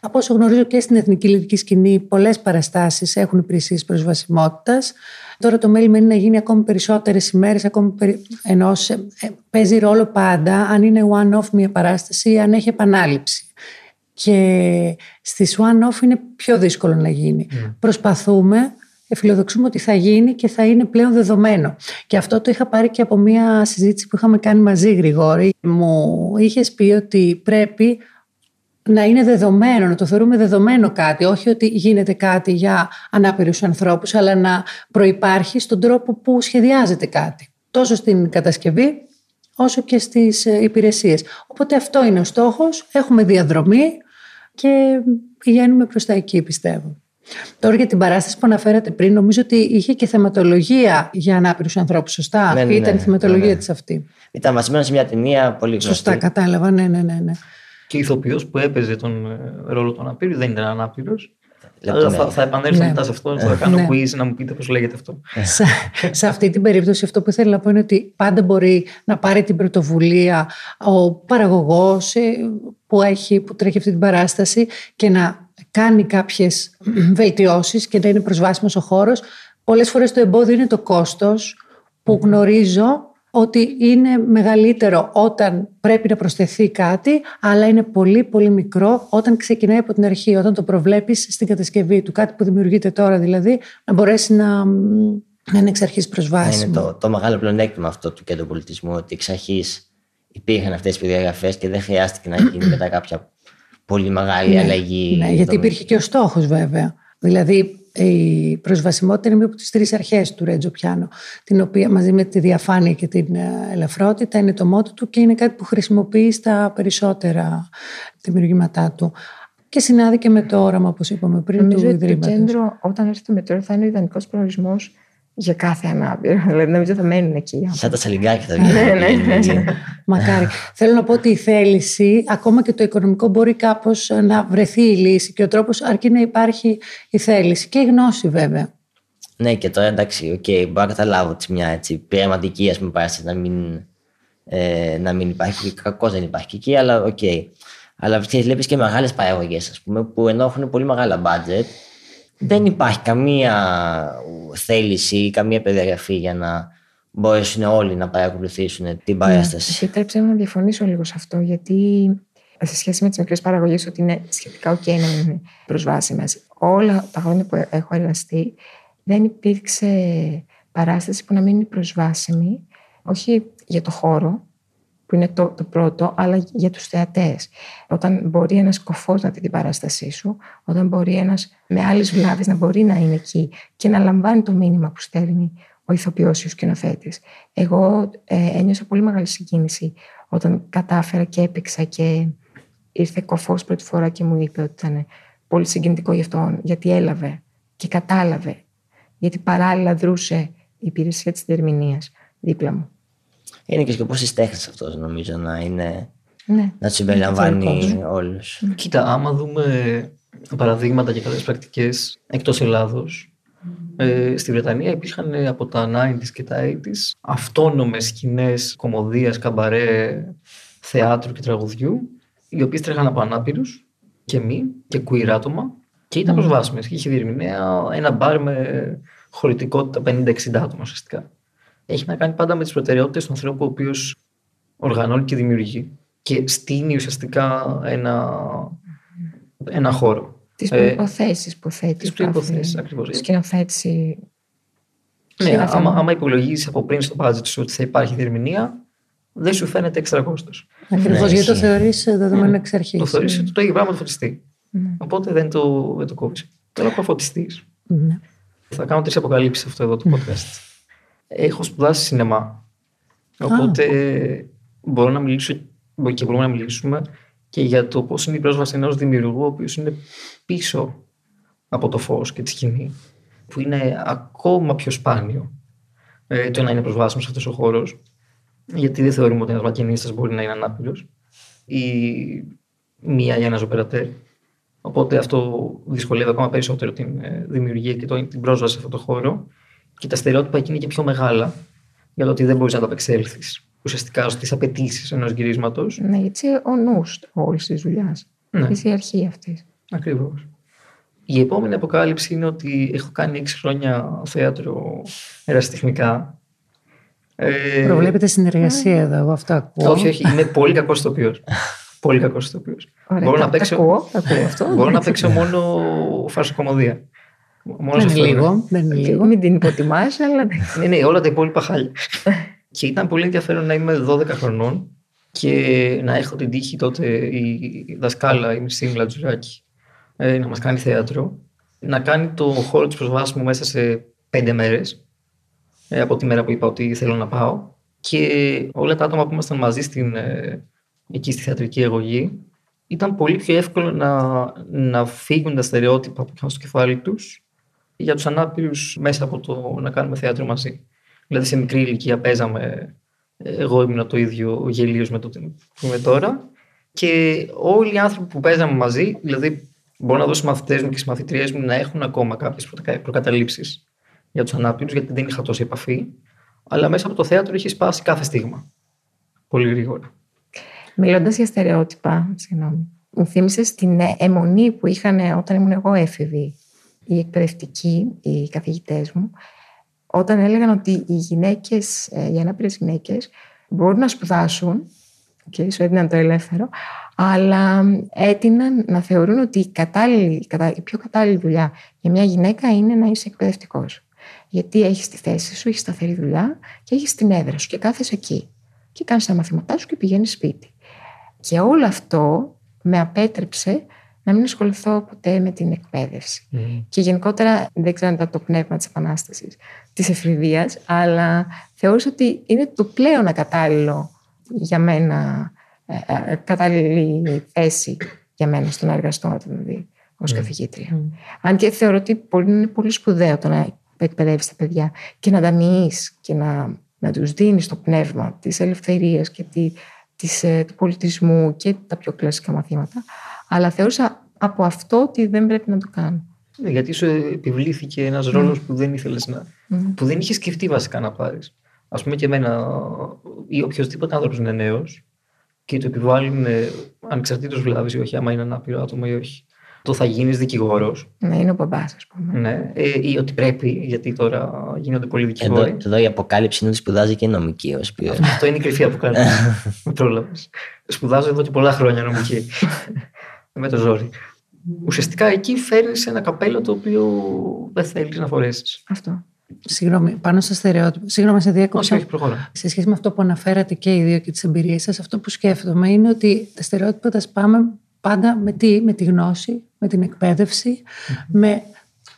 Από όσο γνωρίζω και στην εθνική λυρική σκηνή, πολλές παραστάσεις έχουν υπηρεσίες προσβασιμότητας. Τώρα το μέλημα είναι να γίνει ακόμη περισσότερες ημέρες, ακόμη περι... ενώ σε- ε, παίζει ρόλο πάντα αν είναι one-off μια παράσταση ή αν έχει επανάληψη. Και στις one-off είναι πιο δύσκολο να γίνει. Προσπαθούμε, φιλοδοξούμε ότι θα γίνει και θα είναι πλέον δεδομένο. Και αυτό το είχα πάρει και από μια συζήτηση που είχαμε κάνει μαζί, Γρηγόρη. Μου είχες πει ότι πρέπει να είναι δεδομένο, να το θεωρούμε δεδομένο κάτι, όχι ότι γίνεται κάτι για ανάπηρους ανθρώπους, αλλά να προϋπάρχει στον τρόπο που σχεδιάζεται κάτι. Τόσο στην κατασκευή, όσο και στις ε, υπηρεσίες. Οπότε αυτό είναι ο στόχος, έχουμε διαδρομή και πηγαίνουμε προς τα εκεί πιστεύω. Τώρα για την παράσταση που αναφέρατε πριν, νομίζω ότι είχε και θεματολογία για ανάπηρους ανθρώπους, σωστά; Ναι, ναι, Ήταν ναι, η θεματολογία ναι, ναι. της αυτή; Ήταν βασισμένο σε μια ταινία πολύ γνωστή. Σωστά, κατάλαβα, ναι, ναι, ναι. ναι. Και ο ηθοποιός που έπαιζε τον ε, ρόλο του αναπήρου δεν ήταν ανάπηρος. Αλλά Λεπτομέρεια. θα, θα επανέλθω Ναι. μετά σε αυτό. Θα κάνω Ναι. quiz να μου πείτε πώς λέγεται αυτό. σε, σε αυτή την περίπτωση αυτό που ήθελα να πω είναι ότι πάντα μπορεί να πάρει την πρωτοβουλία ο παραγωγός ε, που, έχει, που τρέχει αυτή την παράσταση και να κάνει κάποιες βελτιώσεις και να είναι προσβάσιμος ο χώρος. Πολλές φορές το εμπόδιο είναι το κόστος που γνωρίζω ότι είναι μεγαλύτερο όταν πρέπει να προσθεθεί κάτι, αλλά είναι πολύ πολύ μικρό όταν ξεκινάει από την αρχή, όταν το προβλέπεις στην κατασκευή του. Κάτι που δημιουργείται τώρα δηλαδή, να μπορέσει να, να είναι εξ αρχής προσβάσιμο. Είναι το, το μεγάλο πλεονέκτημα αυτό του κέντρου πολιτισμού, ότι εξ αρχής υπήρχαν αυτές οι προδιαγραφές και δεν χρειάστηκε να γίνει μετά κάποια πολύ μεγάλη Ναι, αλλαγή. Ναι, γιατί υπήρχε και ο στόχος βέβαια. Δηλαδή η προσβασιμότητα είναι μία από τις τρεις αρχές του Ρέτζο Πιάνο, την οποία μαζί με τη διαφάνεια και την ε, ελαφρότητα είναι το μότο του και είναι κάτι που χρησιμοποιεί στα περισσότερα δημιουργήματά του. Και συνάδει και με το όραμα, όπως είπαμε πριν, Νομίζω του ότι το Ιδρύματος. κέντρο, όταν έρθει το μετρό, θα είναι ο ιδανικός προορισμός για κάθε ανάπηρο. Δηλαδή, νομίζω θα μένουν εκεί. οι άνθρωποι. Σαν τα σαλιγκάκια θα Ναι, ναι, βγαίνουν. ναι. Έτσι. Μακάρι. Θέλω να πω ότι η θέληση, ακόμα και το οικονομικό, μπορεί κάπως να βρεθεί η λύση και ο τρόπος αρκεί να υπάρχει η θέληση και η γνώση βέβαια. Ναι, και τώρα εντάξει, οκ, μπορώ να καταλάβω ότι μια έτσι, πειραματική ας πούμε, παράσταση να μην, ε, να μην υπάρχει. Κακό δεν υπάρχει και εκεί, αλλά οκ. Αλλά βλέπεις και μεγάλες παραγωγές, ας πούμε, που ενώ έχουν πολύ μεγάλα budget, δεν υπάρχει καμία θέληση ή καμία περιγραφή για να μπορέσουν όλοι να παρακολουθήσουν την παράσταση. Επιτρέψτε μου να διαφωνήσω λίγο σε αυτό, γιατί σε σχέση με τις μικρές παραγωγές, ότι είναι σχετικά OK να μην είναι προσβάσιμες. Όλα τα χρόνια που έχω εργαστεί, δεν υπήρξε παράσταση που να μην είναι προσβάσιμη, όχι για το χώρο, που είναι το, το πρώτο, αλλά για τους θεατές. Όταν μπορεί ένας κοφός να δει την παράστασή σου, όταν μπορεί ένας με άλλες βλάβες να μπορεί να είναι εκεί και να λαμβάνει το μήνυμα που στέλνει ο ηθοποιός ή ο σκηνοθέτης. Εγώ ε, ένιωσα πολύ μεγάλη συγκίνηση όταν κατάφερα και έπαιξα και ήρθε κοφός πρώτη φορά και μου είπε ότι ήταν πολύ συγκινητικό για αυτόν, γιατί έλαβε και κατάλαβε, γιατί παράλληλα δρούσε η υπηρεσία της διερμηνίας δίπλα μου. Είναι και σκοπός της τέχνης αυτός, νομίζω, να, είναι, Ναι. να τους συμπεριλαμβάνει Θεωρητικός. όλους. Κοίτα, άμα δούμε παραδείγματα και καλές πρακτικές εκτός Ελλάδος, ε, στη Βρετανία υπήρχαν ε, από τα 90s και τα 80s αυτόνομες σκηνές κομμωδίας, καμπαρέ, θεάτρου και τραγουδιού, οι οποίες τρέχαν από ανάπηρους και μη και queer άτομα και ήταν προσβάσιμες. Και είχε διερμηνέα ένα μπαρ με χωρητικότητα 50-60 άτομα ουσιαστικά. Έχει να κάνει πάντα με τις προτεραιότητες του ανθρώπου ο οποίος οργανώνει και δημιουργεί και στείνει ουσιαστικά ένα, ένα χώρο. Τις Ε, προϋποθέσεις που θέτει τις ο κάθε προϋποθέσεις, ακριβώς. σκηνοθέτηση. Ναι, Σειρά άμα, θεματών. άμα υπολογίζεις από πριν στο budget σου ότι θα υπάρχει διερμηνία, δεν σου φαίνεται έξτρα κόστος. Ακριβώς Ναι, γιατί το ισχύει. θεωρείς δεδομένο εξ αρχής. Το θεωρείς ότι το ίδιο πράγμα το φωτιστή. Ναι. Οπότε δεν το, δεν το κόβεις. Τώρα που φωτιστή. Ναι. Θα κάνω τρεις αποκαλύψεις αυτό εδώ το podcast. Έχω σπουδάσει σινεμά. Οπότε μπορώ να μιλήσω μπο- και μπορούμε να μιλήσουμε και για το πώς είναι η πρόσβαση ενός δημιουργού, ο οποίος είναι πίσω από το φως και τη σκηνή, που είναι ακόμα πιο σπάνιο ε, το να είναι προσβάσιμος αυτός ο χώρος. Γιατί δεν θεωρούμε ότι ένας μακινίστα μπορεί να είναι ανάπηρος ή μία ή ένας οπερατέρ. Οπότε αυτό δυσκολεύει ακόμα περισσότερο την ε, δημιουργία και το, την πρόσβαση σε αυτό το χώρο. Και τα στερεότυπα εκεί είναι και πιο μεγάλα για το ότι δεν μπορείς να τα απεξέλθεις ουσιαστικά στι απαιτήσεις ενός γυρίσματος. Ναι, γιατί ο νους όλης της δουλειάς. Ναι. Είσαι η αρχή αυτής. Ακριβώς. Η επόμενη αποκάλυψη είναι ότι έχω κάνει 6 χρόνια θέατρο ερασιτεχνικά. Ε, Προβλέπετε συνεργασία εδώ, εγώ αυτό ακούω. όχι, όχι, είμαι πολύ κακός ηθοποιός. πολύ κακός ηθοποιός. Ωραία, Μπορώ τα- να τα παίξω- ακούω, τα ακούω αυτό. Μπορώ να παίξω μόνο φαρσοκομωδία. Μόνος Δεν σε είναι αυτό είμαι. λίγο. Δεν είναι λίγο. Μην την υποτιμάς, αλλά ναι. Ναι, ναι, όλα τα υπόλοιπα χάλια. και ήταν πολύ ενδιαφέρον να είμαι 12 χρονών και να έχω την τύχη τότε η δασκάλα, η Μισή Λατζουράκη, ε, να μας κάνει θέατρο, να κάνει το χώρο της προσβάσιμου μέσα σε πέντε μέρες, ε, από τη μέρα που είπα ότι θέλω να πάω. Και όλα τα άτομα που ήμασταν μαζί στην, ε, εκεί στη θεατρική αγωγή, ήταν πολύ πιο εύκολο να, να φύγουν τα στερεότυπα που είχαν στο κεφάλι τους για τους ανάπηρους μέσα από το να κάνουμε θέατρο μαζί. Δηλαδή σε μικρή ηλικία παίζαμε, εγώ ήμουν το ίδιο γελίος με το που είμαι τώρα και όλοι οι άνθρωποι που παίζαμε μαζί, δηλαδή μπορώ να δω στους μαθητές μου και στις μαθητριές μου να έχουν ακόμα κάποιες προκα- προκαταλήψεις για τους ανάπηρους γιατί δεν είχα τόση επαφή αλλά μέσα από το θέατρο είχε σπάσει κάθε στίγμα. Πολύ γρήγορα. Μιλώντας για στερεότυπα, συγγνώμη. Μου θύμισες την αιμονή που είχαν όταν ήμουν εγώ έφηβη οι εκπαιδευτικοί, οι καθηγητές μου, όταν έλεγαν ότι οι γυναίκες, οι ανάπηρες γυναίκες μπορούν να σπουδάσουν και σου έδιναν το ελεύθερο, αλλά έτειναν να θεωρούν ότι η, κατάλληλη, η πιο κατάλληλη δουλειά για μια γυναίκα είναι να είσαι εκπαιδευτικός. Γιατί έχεις τη θέση σου, έχεις σταθερή δουλειά και έχεις την έδρα σου και κάθεσαι εκεί. Και κάνεις τα μαθήματά σου και πηγαίνεις σπίτι. Και όλο αυτό με απέτρεψε να μην ασχοληθώ ποτέ με την εκπαίδευση. Και γενικότερα δεν ξέρω αν ήταν το πνεύμα της Επανάστασης, της εφηβείας, αλλά θεώρησα ότι είναι το πλέον ακατάλληλο για μένα, ε, ε, κατάλληλη θέση για μένα στο να εργαστώ δηλαδή ως mm. καθηγήτρια. Αν και θεωρώ ότι είναι πολύ σπουδαίο το να εκπαιδεύεις τα παιδιά και να τα και να, να τους δίνεις το πνεύμα της ελευθερίας και τη, της, ε, του πολιτισμού και τα πιο κλασικά μαθήματα. Αλλά θεώρησα από αυτό ότι δεν πρέπει να το κάνω. Ναι, γιατί σου επιβλήθηκε ένας ρόλος που δεν ήθελες να. που δεν είχες σκεφτεί βασικά να πάρεις. Α πούμε και εμένα, ή οποιοδήποτε άνθρωπος είναι νέος και το επιβάλλουν ανεξαρτήτως βλάβης ή όχι, άμα είναι ανάπηρο άτομο ή όχι. Το θα γίνεις δικηγόρος. Ναι, είναι ο μπαμπά, ας πούμε. Ναι, ε, ή ότι πρέπει, γιατί τώρα γίνονται πολλοί δικηγόροι. Εδώ, εδώ η αποκάλυψη είναι ότι σπουδάζει και νομική ω ποιό. Αυτό είναι η κρυφή αποκάλυψη. Με πρόλαβες. Σπουδάζω εδώ και πολλά χρόνια νομική. Με το ζόρι. Ουσιαστικά εκεί φέρνεις ένα καπέλο το οποίο δεν θέλεις να φορέσεις. Αυτό. Συγγνώμη, πάνω στα στερεότυπα. Συγγνώμη, σε διάκοψα. Όχι, όχι, Σε σχέση με αυτό που αναφέρατε και οι δύο και τις εμπειρίες σας, αυτό που σκέφτομαι είναι ότι τα στερεότυπα τα σπάμε πάντα με τι, με τη γνώση, με την εκπαιδευση με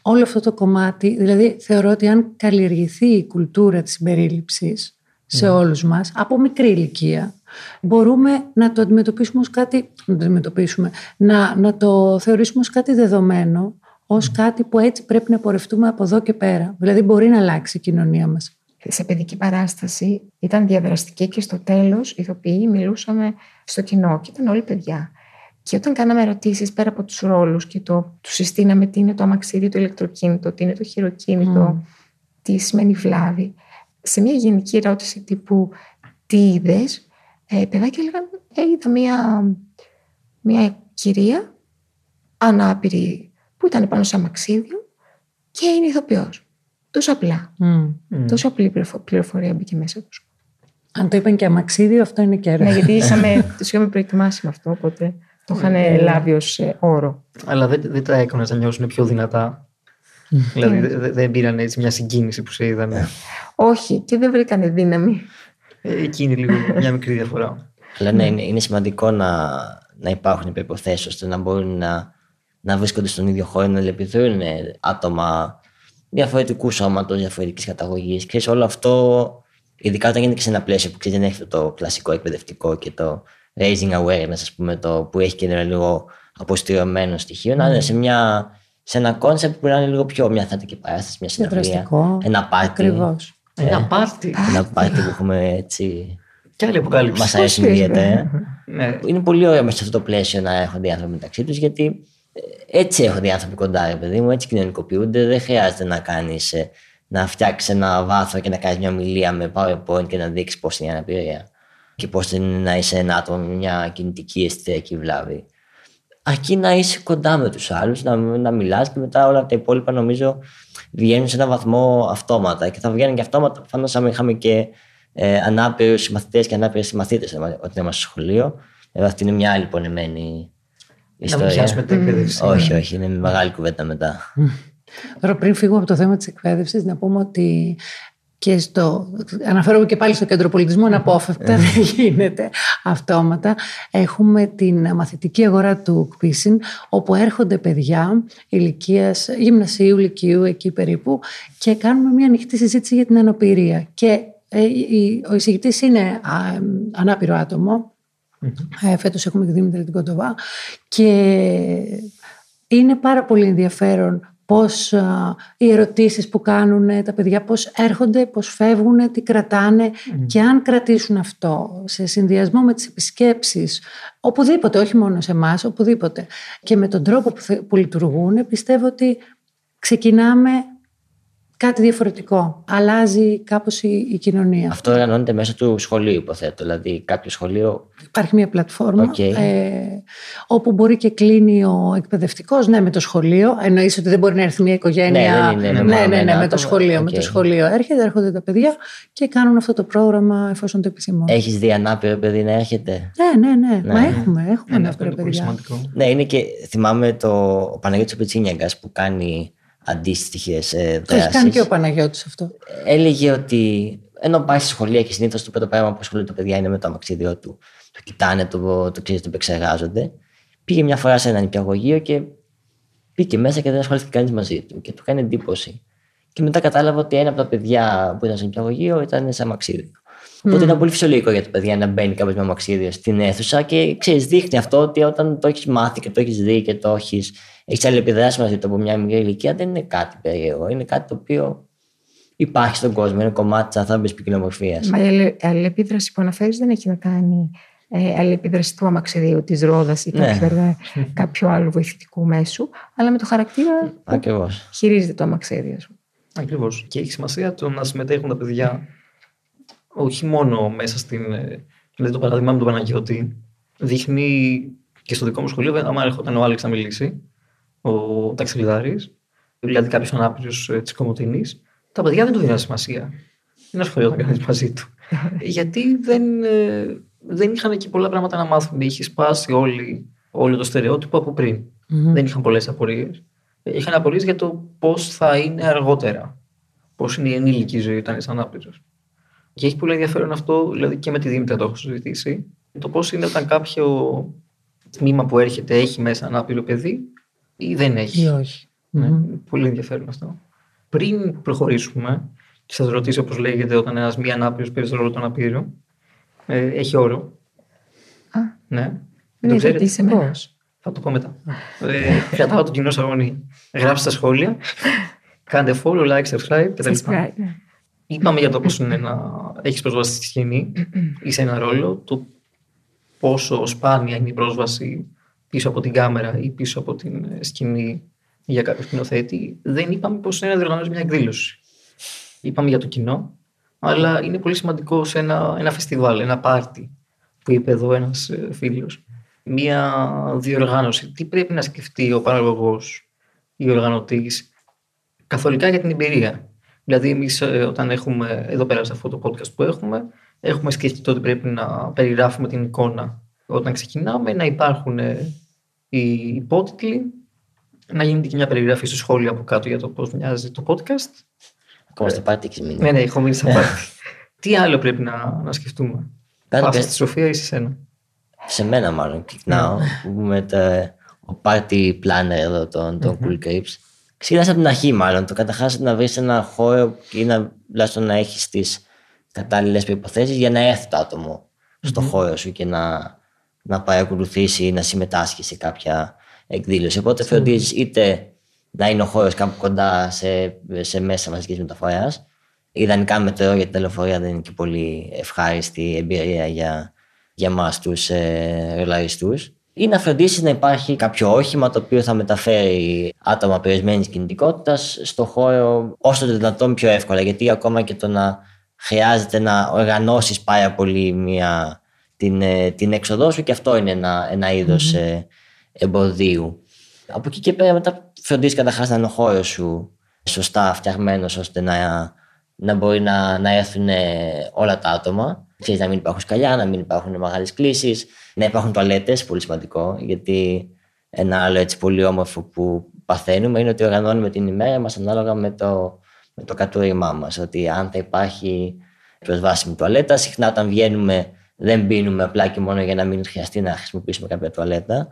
όλο αυτό το κομμάτι. Δηλαδή, θεωρώ ότι αν καλλιεργηθεί η κουλτούρα της συμπερίληψης σε mm. όλους μας, από μικρή ηλικία, μπορούμε να το αντιμετωπίσουμε ως κάτι, να το, αντιμετωπίσουμε, να, να το θεωρήσουμε ως κάτι δεδομένο, ως κάτι που έτσι πρέπει να πορευτούμε από εδώ και πέρα. Δηλαδή μπορεί να αλλάξει η κοινωνία μας. Σε παιδική παράσταση ήταν διαδραστική και στο τέλος οι ηθοποιοί μιλούσαμε στο κοινό και ήταν όλοι παιδιά. Και όταν κάναμε ερωτήσεις πέρα από τους ρόλους και το του συστήναμε τι είναι το αμαξίδιο, το ηλεκτροκίνητο, τι είναι το χειροκίνητο, mm. τι σημαίνει βλάβη, σε μια γενική ερώτηση τύπου τι είδες, ε, παιδάκια έλεγαν, ε, είδα μια, μια κυρία ανάπηρη που ήταν πάνω σε αμαξίδιο και είναι ηθοποιός. Τόσο απλά. Mm. Τόσο απλή πληροφορία μπήκε μέσα τους. Αν το είπαν και αμαξίδιο, αυτό είναι και Ναι, γιατί τους είχαμε προετοιμάσει με αυτό, οπότε το είχαν ε, λάβει ως ε, όρο. Αλλά δεν, δεν τα έκανε να νιώσουν πιο δυνατά. δηλαδή δεν πήραν έτσι μια συγκίνηση που σε είδαν. Όχι, και δεν βρήκανε δύναμη. Ε, εκεί είναι λίγο μια μικρή διαφορά. Αλλά ναι, είναι, είναι σημαντικό να, να υπάρχουν προποθέσει ώστε να μπορούν να, να βρίσκονται στον ίδιο χώρο, να ελεπιδρούν άτομα διαφορετικού σώματος, διαφορετικής καταγωγής. Και όλο αυτό, ειδικά όταν γίνεται σε ένα πλαίσιο που ξέρεις, δεν έχει το κλασικό εκπαιδευτικό και το raising awareness, ας πούμε, το, που έχει και ένα λίγο αποστηρωμένο στοιχείο, να είναι σε, μια, σε ένα concept που να είναι λίγο πιο μια θετική παράσταση, μια συνεργασία. Ένα πάρτι. Ακριβώς. Ε, ένα πάρτι. Ένα πάρτι που έχουμε έτσι. Και άλλη αποκάλυψη. Μας αρέσει ιδιαίτερα. Ναι. Είναι πολύ ωραίο μέσα σε αυτό το πλαίσιο να έρχονται οι άνθρωποι μεταξύ τους, γιατί ε, έτσι έρχονται οι άνθρωποι κοντά, ρε παιδί μου, έτσι κοινωνικοποιούνται. Δεν χρειάζεται να κάνεις ε, να φτιάξεις ένα βάθρο και να κάνεις μια ομιλία με PowerPoint και να δείξεις πώς είναι η αναπηρία και πώς είναι να είσαι ένα άτομο με μια κινητική ή αισθητηριακή βλάβη. Αρκεί να είσαι κοντά με τους άλλους, να, να μιλάς και μετά όλα τα υπόλοιπα νομίζω βγαίνουν σε έναν βαθμό αυτόματα. Και θα βγαίνουν και αυτόματα προφανώ αν είχαμε και ε, ανάπηρους μαθητέ και ανάπηρες μαθήτε όταν είμαστε στο σχολείο. Εδώ αυτή είναι μια άλλη πονεμένη ιστορία. Να πιάσουμε την εκπαίδευση. Όχι, όχι, είναι μεγάλη κουβέντα μετά. Τώρα πριν φύγουμε από το θέμα της εκπαίδευσης να πούμε ότι και στο, αναφέρομαι και πάλι στο κέντρο πολιτισμού, αναπόφευκτα, δεν γίνεται αυτόματα. Έχουμε την μαθητική αγορά του ΚΠΙΣΙΝ, όπου έρχονται παιδιά ηλικίας γυμνασίου, λυκείου, εκεί περίπου, και κάνουμε μια ανοιχτή συζήτηση για την αναπηρία. Και ε, ο εισηγητής είναι ανάπηρο άτομο. Mm-hmm. Φέτος έχουμε τη Δήμητρα την Κοντοβά και είναι πάρα πολύ ενδιαφέρον πώς οι ερωτήσεις που κάνουν τα παιδιά, πώς έρχονται, πώς φεύγουν, τι κρατάνε και αν κρατήσουν αυτό σε συνδυασμό με τις επισκέψεις, οπουδήποτε, όχι μόνο σε εμάς, οπουδήποτε. Και με τον τρόπο που, που λειτουργούν, πιστεύω ότι ξεκινάμε κάτι διαφορετικό. Αλλάζει κάπως η, η κοινωνία. Αυτό οργανώνεται μέσω του σχολείου, υποθέτω. Δηλαδή, κάποιο σχολείο. Υπάρχει μια πλατφόρμα Οκ. ε, όπου μπορεί και κλείνει ο εκπαιδευτικός, ναι, με το σχολείο. Εννοείς ότι δεν μπορεί να έρθει μια οικογένεια. Ναι, δεν είναι ναι, μόνο ναι, ναι, ένα με το άτομο. σχολείο. Με Οκ. το σχολείο έρχεται, έρχονται τα παιδιά και κάνουν αυτό το πρόγραμμα εφόσον το επιθυμούν. Έχεις δει ανάπηρο παιδί να έρχεται; Ναι, ναι, ναι, Ναι. Μα έχουμε, έχουμε Ναι, αυτό ανάπηρα είναι πολύ παιδιά. σημαντικό. Ναι, είναι και θυμάμαι το ο Παναγιώτης Πετσίνιαγκας που κάνει αντίστοιχες Το έχει κάνει και ο δράσει. Παναγιώτης αυτό. Έλεγε ότι ενώ πάει στη σχολεία και συνήθως το πρώτο πράγμα που ασχολούνται τα παιδιά είναι με το αμαξίδιό του, το κοιτάνε, το, το ξέρεις, το επεξεργάζονται. Πήγε μια φορά σε ένα νηπιαγωγείο και μπήκε μέσα και δεν ασχολήθηκε κανείς μαζί του και του κάνει εντύπωση. Και μετά κατάλαβα ότι ένα από τα παιδιά που ήταν στο νηπιαγωγείο ήταν σε αμαξίδιο. Οπότε ήταν πολύ φυσιολογικό για τα παιδιά να μπαίνει κάποιος με αμαξίδιο στην αίθουσα και ξέρεις, δείχνει αυτό ότι όταν το έχεις μάθει και το έχεις δει και το έχεις έχεις αλληλεπιδράσει μαζί του από μια μικρή ηλικία, δεν είναι κάτι περίεργο. Είναι κάτι το οποίο υπάρχει στον κόσμο. Είναι κομμάτι της ανθρώπινης ποικιλομορφίας. Μα η αλλη- αλληλεπίδραση που αναφέρεις δεν έχει να κάνει ε, αλληλεπίδραση του αμαξιδίου, της ρόδας ή Ναι. κάποιου, έργα- κάποιου άλλου βοηθητικού μέσου, αλλά με το χαρακτήρα που Ακριβώς. χειρίζεται το αμαξίδιο. ας πούμε. Ακριβώς. Και έχει σημασία το να συμμετέχουν τα παιδιά όχι μόνο μέσα στην. ε, Δηλαδή το παράδειγμα με τον Παναγιώτη δείχνει και στο δικό μου σχολείο, άμα έρχονταν ο Άλεξ να μιλήσει, ο ταξιδιδάρης, δηλαδή κάποιος ανάπηρος της Κομωτινής, τα παιδιά δεν του δίνουν σημασία. Δεν ασχολιόταν κανείς μαζί του. Γιατί δεν, ε, δεν είχαν εκεί πολλά πράγματα να μάθουν. Είχε σπάσει όλοι, όλο το στερεότυπο από πριν. Δεν είχαν πολλές απορίες. Είχαν απορίες για το πώς θα είναι αργότερα. Πώς είναι η ενήλικη ζωή όταν είσαι ανάπηρος. Και έχει πολύ ενδιαφέρον αυτό, δηλαδή και με τη Δήμητρα το έχω συζητήσει. Το πώς είναι όταν κάποιο τμήμα που έρχεται έχει μέσα ανάπηρο παιδί ή δεν έχει. Ή όχι. Ναι, Μμμ. είναι πολύ ενδιαφέρον αυτό. Πριν προχωρήσουμε, και σας ρωτήσω πώς λέγεται όταν ένας μη ανάπηρος παίζει το ρόλο του αναπήρου, ε, έχει όρο. Α, Ναι. δεν το είδα τι σε μένα. Πώς; Θα το πω μετά. ε, κρατάω το κοινό αγωνία. Γράψτε στα σχόλια. Κάντε follow, like, subscribe κτλ. Subscribe, ναι. Είπαμε για το πώς είναι να έχεις πρόσβαση στη σκηνή ή σε ένα ρόλο, το πόσο σπάνια είναι η πρόσβαση πίσω από την κάμερα ή πίσω από την ε, σκηνή για κάποιο σκηνοθέτη. Δεν είπαμε πώ είναι να διοργανώσεις μια εκδήλωση. Είπαμε για το κοινό, αλλά είναι πολύ σημαντικό σε ένα, ένα φεστιβάλ, ένα πάρτι που είπε εδώ ένας φίλος. Μια διοργάνωση. Τι πρέπει να σκεφτεί ο παραγωγός ή ο οργανωτής καθολικά για την εμπειρία; Δηλαδή, εμείς όταν έχουμε εδώ πέρα σε αυτό το podcast που έχουμε, έχουμε σκεφτεί ότι πρέπει να περιγράφουμε την εικόνα όταν ξεκινάμε, να υπάρχουν ε, οι υπότιτλοι, να γίνεται και μια περιγραφή στο σχόλιο από κάτω για το πώς μοιάζει το podcast. Ακόμα στο πάρτι έχεις μείνει. Ναι, ναι, έχω μείνει στα πάρτι. Τι άλλο πρέπει να, να σκεφτούμε; Κάνε Πάσα πες- στη Σοφία ή σε σένα; Σε μένα μάλλον ξεκινάω. με το, ο party planner εδώ των, των Cool Creeps. Ξεκινάς από την αρχή μάλλον. Το καταρχάς να βρεις ένα χώρο ή να, τουλάχιστον να έχεις τις κατάλληλες προϋποθέσεις για να έρθει το άτομο στο χώρο σου και να, να παρακολουθήσει ή να συμμετάσχει σε κάποια εκδήλωση. Οπότε φροντίζεις είτε να είναι ο χώρος κάπου κοντά σε, σε μέσα μαζικής μεταφοράς Ιδανικά μετρό γιατί τα λεωφορεία δεν είναι και πολύ ευχάριστη εμπειρία για, για εμάς τους ε, ρολαριστούς. Ή να φροντίσει να υπάρχει κάποιο όχημα το οποίο θα μεταφέρει άτομα περιορισμένης κινητικότητας στο χώρο όσο το δυνατόν πιο εύκολα. Γιατί ακόμα και το να χρειάζεται να οργανώσεις πάρα πολύ μια, την, ε, την έξοδό σου και αυτό είναι ένα, ένα είδος ε, εμποδίου. Από εκεί και πέρα μετά φροντίζεις καταρχάς να είναι ο χώρος σου σωστά φτιαγμένος ώστε να, να μπορεί να, να έρθουν ε, όλα τα άτομα. Ξέρεις, να μην υπάρχουν σκαλιά, να μην υπάρχουν μεγάλες κλήσεις, να υπάρχουν τουαλέτες, πολύ σημαντικό. Γιατί ένα άλλο έτσι πολύ όμορφο που παθαίνουμε είναι ότι οργανώνουμε την ημέρα μας ανάλογα με το, με το κατούrimά μας. Ότι αν θα υπάρχει προσβάσιμη τουαλέτα, συχνά όταν βγαίνουμε δεν πίνουμε απλά και μόνο για να μην χρειαστεί να χρησιμοποιήσουμε κάποια τουαλέτα.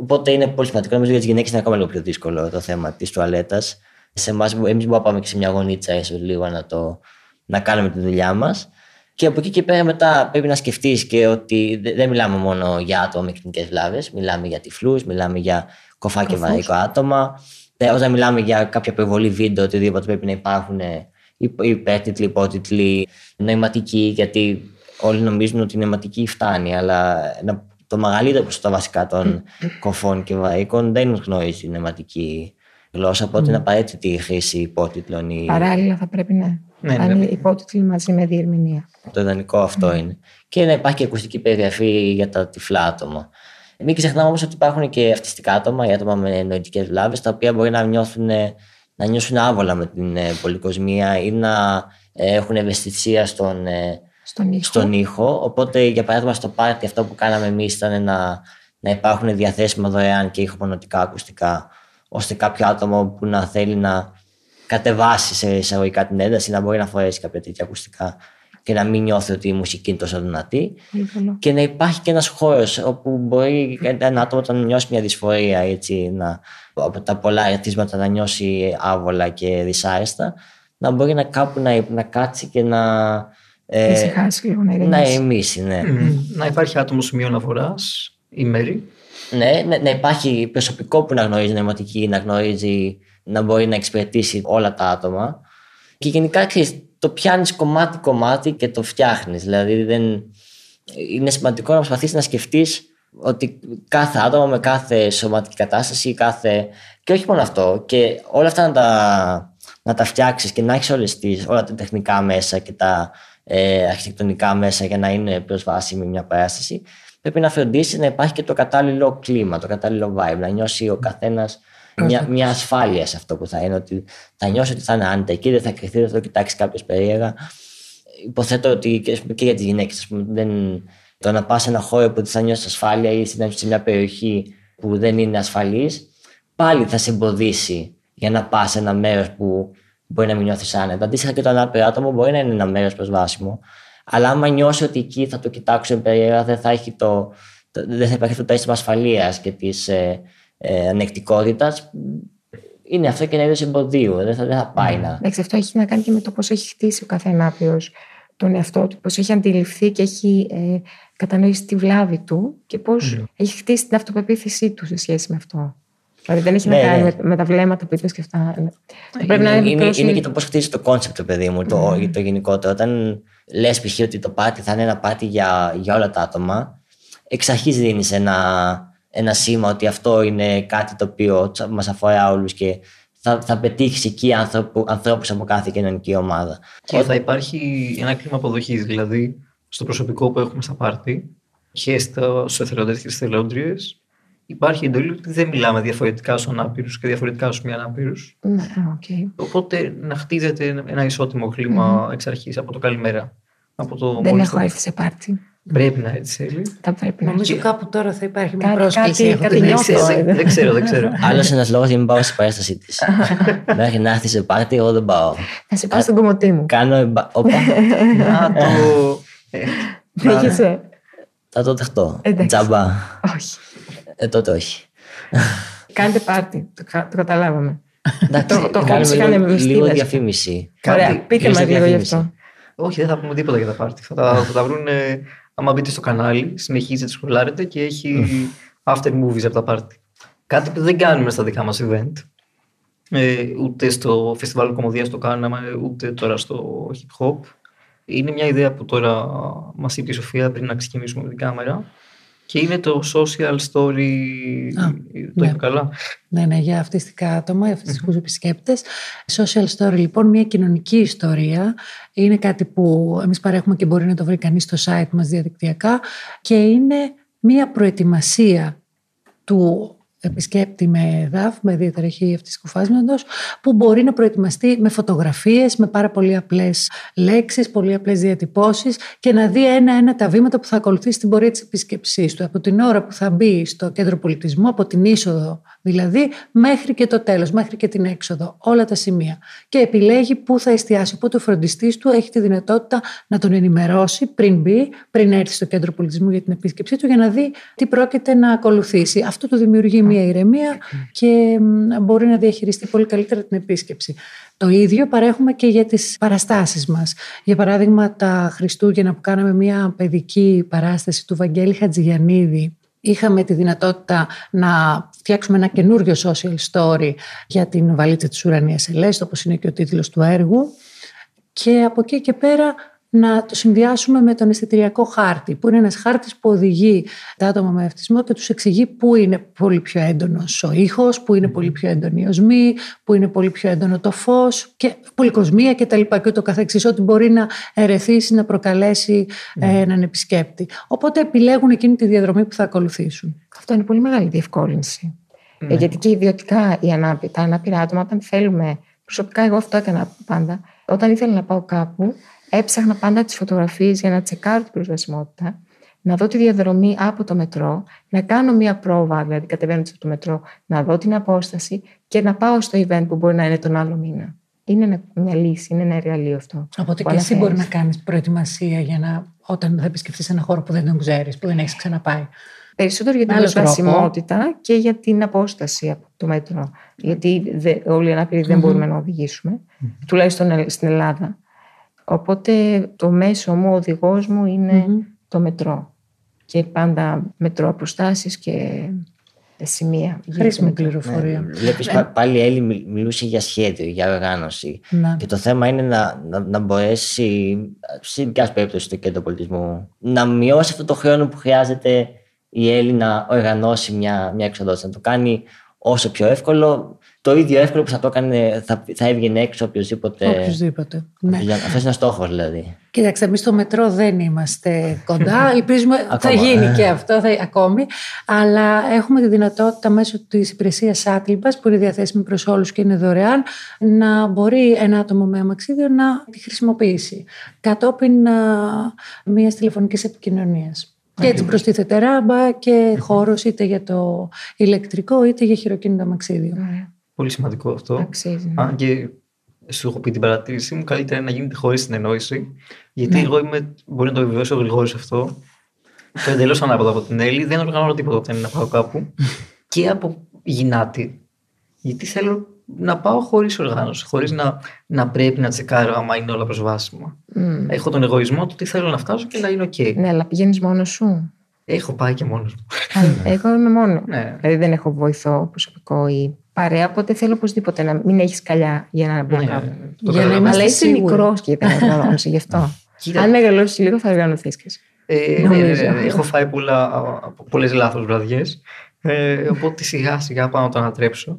Οπότε είναι πολύ σημαντικό. Νομίζω για τις γυναίκες είναι ακόμα λίγο πιο δύσκολο το θέμα της τουαλέτας. Σε εμάς, εμείς μπορούμε να πάμε και σε μια γωνίτσα, ίσως λίγο να, το, να κάνουμε τη δουλειά μας. Και από εκεί και πέρα μετά πρέπει να σκεφτείς και ότι δε- δεν μιλάμε μόνο για άτομα με κοινωνικέ βλάβες. Μιλάμε για τυφλούς, μιλάμε για κοφά και βαρύκο άτομα. Ε, Όταν μιλάμε για κάποια προβολή βίντεο, οτιδήποτε πρέπει να υπάρχουν ε, υπ- υπέρτιτλοι, υπότιτλοι, νοηματικοί, γιατί όλοι νομίζουν ότι η νοηματική φτάνει, αλλά ένα- το μεγαλύτερο ποσοστό βασικά των κοφών και βαρύκων δεν γνωρίζει τη νοηματική γλώσσα, οπότε είναι απαραίτητη η χρήση υπότιτλων. Ή... Παράλληλα θα πρέπει να Ναι, είναι ναι. υπότιτλοι μαζί με διερμηνία. Το ιδανικό αυτό είναι. Και να υπάρχει και ακουστική περιγραφή για τα τυφλά άτομα. Μην ξεχνάμε όμως ότι υπάρχουν και αυτιστικά άτομα, ή άτομα με νοητικέ βλάβες, τα οποία μπορεί να νιώθουν, να νιώσουν άβολα με την ε, πολυκοσμία ή να ε, έχουν ευαισθησία στον, ε, Στον ήχο. στον ήχο. Οπότε, για παράδειγμα, στο πάρτι αυτό που κάναμε εμείς ήταν να, να υπάρχουν διαθέσιμα δωρεάν και ηχοπονοτικά ακουστικά, ώστε κάποιο άτομο που να θέλει να κατεβάσει σε εισαγωγικά την ένταση να μπορεί να φορέσει κάποια τέτοια ακουστικά και να μην νιώθει ότι η μουσική είναι τόσο δυνατή. Πολύ καλό. Και να υπάρχει και ένας χώρος όπου μπορεί ένα άτομο να νιώσει μια δυσφορία, έτσι, να, από τα πολλά ερθίσματα να νιώσει άβολα και δυσάρεστα, να μπορεί να κάπου να, να κάτσει και να. ε, Ησυχάσει λίγο, να να ηρεμήσει. ηρεμήσει, ναι. Μμμ. Να υπάρχει άτομος σημείο αναφοράς, η μέρη. Ναι, ναι, να υπάρχει προσωπικό που να γνωρίζει νοηματική, να γνωρίζει, να μπορεί να εξυπηρετήσει όλα τα άτομα. Και γενικά ξέρεις, το πιάνεις κομμάτι-κομμάτι και το φτιάχνεις. Δηλαδή δεν... είναι σημαντικό να προσπαθήσεις να σκεφτείς ότι κάθε άτομο με κάθε σωματική κατάσταση, κάθε. και όχι μόνο αυτό, και όλα αυτά να τα, να τα φτιάξεις και να έχεις όλα τα τεχνικά μέσα και τα ε, αρχιτεκτονικά μέσα για να είναι προσβάσιμη μια παράσταση, πρέπει να φροντίσει να υπάρχει και το κατάλληλο κλίμα, το κατάλληλο vibe, να νιώσει ο καθένας μια, μια ασφάλεια σε αυτό που θα είναι, ότι θα νιώσει ότι θα είναι άνετα εκεί, δεν θα κρυφτεί, δεν θα το κοιτάξει κάποιος περίεργα. Υποθέτω ότι και, και για τις γυναίκες, δεν, το να πας σε ένα χώρο που δεν θα νιώσεις ασφάλεια ή σε μια περιοχή που δεν είναι ασφαλής, πάλι θα σε εμποδίσει για να πας σε ένα μέρος που μπορεί να μην νιώθεις άνετα. Αντίστοιχα και το ανάπηρο άτομο μπορεί να είναι ένα μέρος προσβάσιμο. Αλλά άμα νιώσει ότι εκεί θα το κοιτάξουν περίεργα, δεν θα, έχει το, το, δεν θα υπάρχει αυτό το αίσθημα ασφαλείας και της ε, ε, ανεκτικότητας. Είναι αυτό και ένα είδο εμποδίου. Δεν θα, δεν θα πάει να. Εντάξει, αυτό έχει να κάνει και με το πώς έχει χτίσει ο κάθε ανάπηρος τον εαυτό του, πώς έχει αντιληφθεί και έχει ε, κατανοήσει τη βλάβη του και πώς έχει χτίσει την αυτοπεποίθησή του σε σχέση με αυτό. Δηλαδή δεν έχει Ναι, να κάνει ναι. με, με τα βλέμματα που είπες και αυτά. Είναι- Πρέπει να είναι, είναι, μικρός είναι ή- και το πώς χτίζει το concept, παιδί μου, το, το γενικότερο. Όταν λες π.χ. ότι το πάρτι θα είναι ένα πάρτι για, για όλα τα άτομα, εξ αρχής δίνεις ένα, ένα σήμα ότι αυτό είναι κάτι το οποίο μας αφορά όλους και θα, θα πετύχεις εκεί άνθρωπους, ανθρώπους από κάθε κοινωνική ομάδα. Και θα υπάρχει ένα κλίμα αποδοχής, δηλαδή στο προσωπικό που έχουμε στα πάρτι και στους εθελοντές και στις εθελόντριες. Υπάρχει εντολή ότι δεν μιλάμε διαφορετικά στους ανάπηρους και διαφορετικά στους μη ανάπηρους. Ναι, οκ. Οπότε να χτίζεται ένα ισότιμο κλίμα εξ αρχής από το καλημέρα. Από το Δεν μόλις έχω το- έρθει σε πάρτι. Πρέπει να έτσι θέλει. Θα πρέπει να Νομίζω έρθει. κάπου τώρα θα υπάρχει μια Κάτι- πρόσκληση. κάτι- έχω κάτι την νιώθω. αίσθηση. δεν, δεν ξέρω, δεν ξέρω. Άλλος ένας λόγος για να μην πάω στην παράστασή της. Μέχρι να έρθει σε πάρτι, εγώ δεν πάω. Θα σε πάω στην κομμωτή μου. Κάνω. εμπα- Όπα, να το. ε, να- Δέχεσαι. θα το δεχτώ. Εντάξει. Τζαμπά. Όχι. Ε, τότε όχι. Κάντε πάρτι. Το, κα- το καταλάβαμε. Εντάξει, Το- το κάνουμε είχαμε λίγο, με λίγο στήλες. διαφήμιση. Κάτι- Ωραία, πείτε ποιος μας δεν λίγο γι' διαφήμισε. αυτό. Όχι, δεν θα πούμε τίποτα για τα πάρτι. Θα τα, θα τα βρουν. άμα μπείτε στο κανάλι, συνεχίζετε, σχολάρετε και έχει after movies από τα πάρτι. Κάτι που δεν κάνουμε στα δικά μας event. Ε, ούτε στο φεστιβάλ κομμωδίας το κάναμε, ούτε τώρα στο hip hop. Είναι μια ιδέα που τώρα μας είπε η Σοφία πριν να ξεκινήσουμε με την κάμερα. Και είναι το social story. Α, το ναι. είπε καλά; Ναι, ναι, για αυτιστικά άτομα, για αυτιστικούς επισκέπτες. Social story, λοιπόν, μια κοινωνική ιστορία. Είναι κάτι που εμείς παρέχουμε και μπορεί να το βρει κανείς στο site μας διαδικτυακά. Και είναι μια προετοιμασία του επισκέπτη με ΔΑΦ, με διαταραχή αυτιστικού φάσματος, που μπορεί να προετοιμαστεί με φωτογραφίες, με πάρα πολύ απλές λέξεις, πολύ απλές διατυπώσεις και να δει ένα-ένα τα βήματα που θα ακολουθήσει την πορεία της επισκεψής του. Από την ώρα που θα μπει στο κέντρο πολιτισμού, από την είσοδο δηλαδή, μέχρι και το τέλος, μέχρι και την έξοδο, όλα τα σημεία. Και επιλέγει πού θα εστιάσει. Οπότε ο φροντιστής του έχει τη δυνατότητα να τον ενημερώσει πριν μπει, πριν έρθει στο κέντρο πολιτισμού για την επίσκεψή του, για να δει τι πρόκειται να ακολουθήσει. Αυτό του δημιουργεί μια ηρεμία και μ, μπορεί να διαχειριστεί πολύ καλύτερα την επίσκεψη. Το ίδιο παρέχουμε και για τις παραστάσεις μας. Για παράδειγμα, τα Χριστούγεννα που κάναμε μια παιδική παράσταση του Βαγγέλη Χατζηγιαννίδη, είχαμε τη δυνατότητα να φτιάξουμε ένα καινούριο social story για την βαλίτσα της ουρανίας Ελέστο, όπως είναι και ο τίτλος του έργου. Και από εκεί και πέρα να το συνδυάσουμε με τον αισθητηριακό χάρτη, που είναι ένας χάρτης που οδηγεί τα άτομα με αυτισμό και τους εξηγεί πού είναι πολύ πιο έντονος ο ήχος, πού είναι πολύ πιο έντονη η οσμή, πού είναι πολύ πιο έντονο το φως και πολυκοσμία κτλ. Και, και το καθεξής, ότι μπορεί να ερεθίσει, να προκαλέσει ε, έναν επισκέπτη. Οπότε επιλέγουν εκείνη τη διαδρομή που θα ακολουθήσουν. Αυτό είναι πολύ μεγάλη διευκόλυνση. Ε, γιατί και ιδιωτικά οι ανάπη, τα ανάπηρα άτομα, όταν θέλουμε. Προσωπικά, εγώ αυτό έκανα πάντα. Όταν ήθελα να πάω κάπου, έψαχνα πάντα τις φωτογραφίες για να τσεκάρω την προσβασιμότητα, να δω τη διαδρομή από το μετρό, να κάνω μία πρόβα, δηλαδή κατεβαίνοντας από το μετρό, να δω την απόσταση και να πάω στο event που μπορεί να είναι τον άλλο μήνα. Είναι μια λύση, είναι ένα εργαλείο αυτό. Οπότε και εσύ μπορεί να κάνεις προετοιμασία για να, όταν θα επισκεφθεί ένα χώρο που δεν τον ξέρεις, που δεν έχεις ξαναπάει. Περισσότερο για την προσβασιμότητα και για την απόσταση από το μέτρο. Γιατί όλοι οι ανάπηροι δεν μπορούμε να οδηγήσουμε, τουλάχιστον στην Ελλάδα. Οπότε το μέσο μου, ο οδηγός μου είναι το μετρό. Και πάντα μετρό αποστάσεις και σημεία. Χρήσιμη πληροφορία. Ναι, Βλέπεις ναι. πάλι η Έλλη μιλούσε για σχέδιο, για οργάνωση. Ναι. Και το θέμα είναι να, να, να μπορέσει, σε ποια περίπτωση το κέντρο πολιτισμού, να μειώσει αυτό το χρόνο που χρειάζεται η Έλλη να οργανώσει μια, μια εξοδότηση. Να το κάνει όσο πιο εύκολο, το ίδιο εύκολο που θα το έκανε, θα, θα έβγαινε έξω οποιοδήποτε. Οποιοδήποτε. Ναι. Αυτός είναι ο στόχος δηλαδή. Κοίταξε, εμείς στο μετρό δεν είμαστε κοντά. Ελπίζουμε θα γίνει και αυτό θα, ακόμη. Αλλά έχουμε τη δυνατότητα μέσω της υπηρεσίας Άτλιμπα, που είναι διαθέσιμη προς όλους και είναι δωρεάν, να μπορεί ένα άτομο με αμαξίδιο να τη χρησιμοποιήσει κατόπιν μιας τηλεφωνικής επικοινωνίας. Και έτσι προστίθεται ράμπα και χώρος είτε για το ηλεκτρικό είτε για χειροκίνητο αμαξίδιο. Πολύ σημαντικό αυτό. Αξίζει. Α, και σου έχω πει την παρατήρησή μου, καλύτερα να γίνεται χωρίς συνεννόηση. Γιατί ναι. εγώ είμαι, μπορεί να το επιβεβαιώσει ο Γρηγόρη αυτό. Το εντελώς ανάποδο από την Έλλη. Δεν οργανώνω τίποτα όταν είναι να πάω κάπου. και από γυνάτη. Γιατί θέλω να πάω χωρίς οργάνωση, χωρίς να, να πρέπει να τσεκάρω άμα είναι όλα προσβάσιμα. Mm. Έχω τον εγωισμό του ότι θέλω να φτάσω και να είναι OK. Ναι, αλλά πηγαίνεις μόνος σου; Έχω πάει και μόνος μου. Εγώ είμαι μόνο. Ναι. Δηλαδή δεν έχω βοηθό προσωπικό ή παρέα, οπότε θέλω οπωσδήποτε να μην έχεις καλιά για να μπω ναι, κάπου. Για να είμαστε Αλλά είσαι μικρός και δεν οργανώσει γι' αυτό. Αν μεγαλώσεις λίγο θα οργανωθεί και εσύ. Ε, ναι, ναι, ναι, έχω φάει πολλές λάθος βραδιές. Ε, οπότε σιγά σιγά πάω να το ανατρέψω.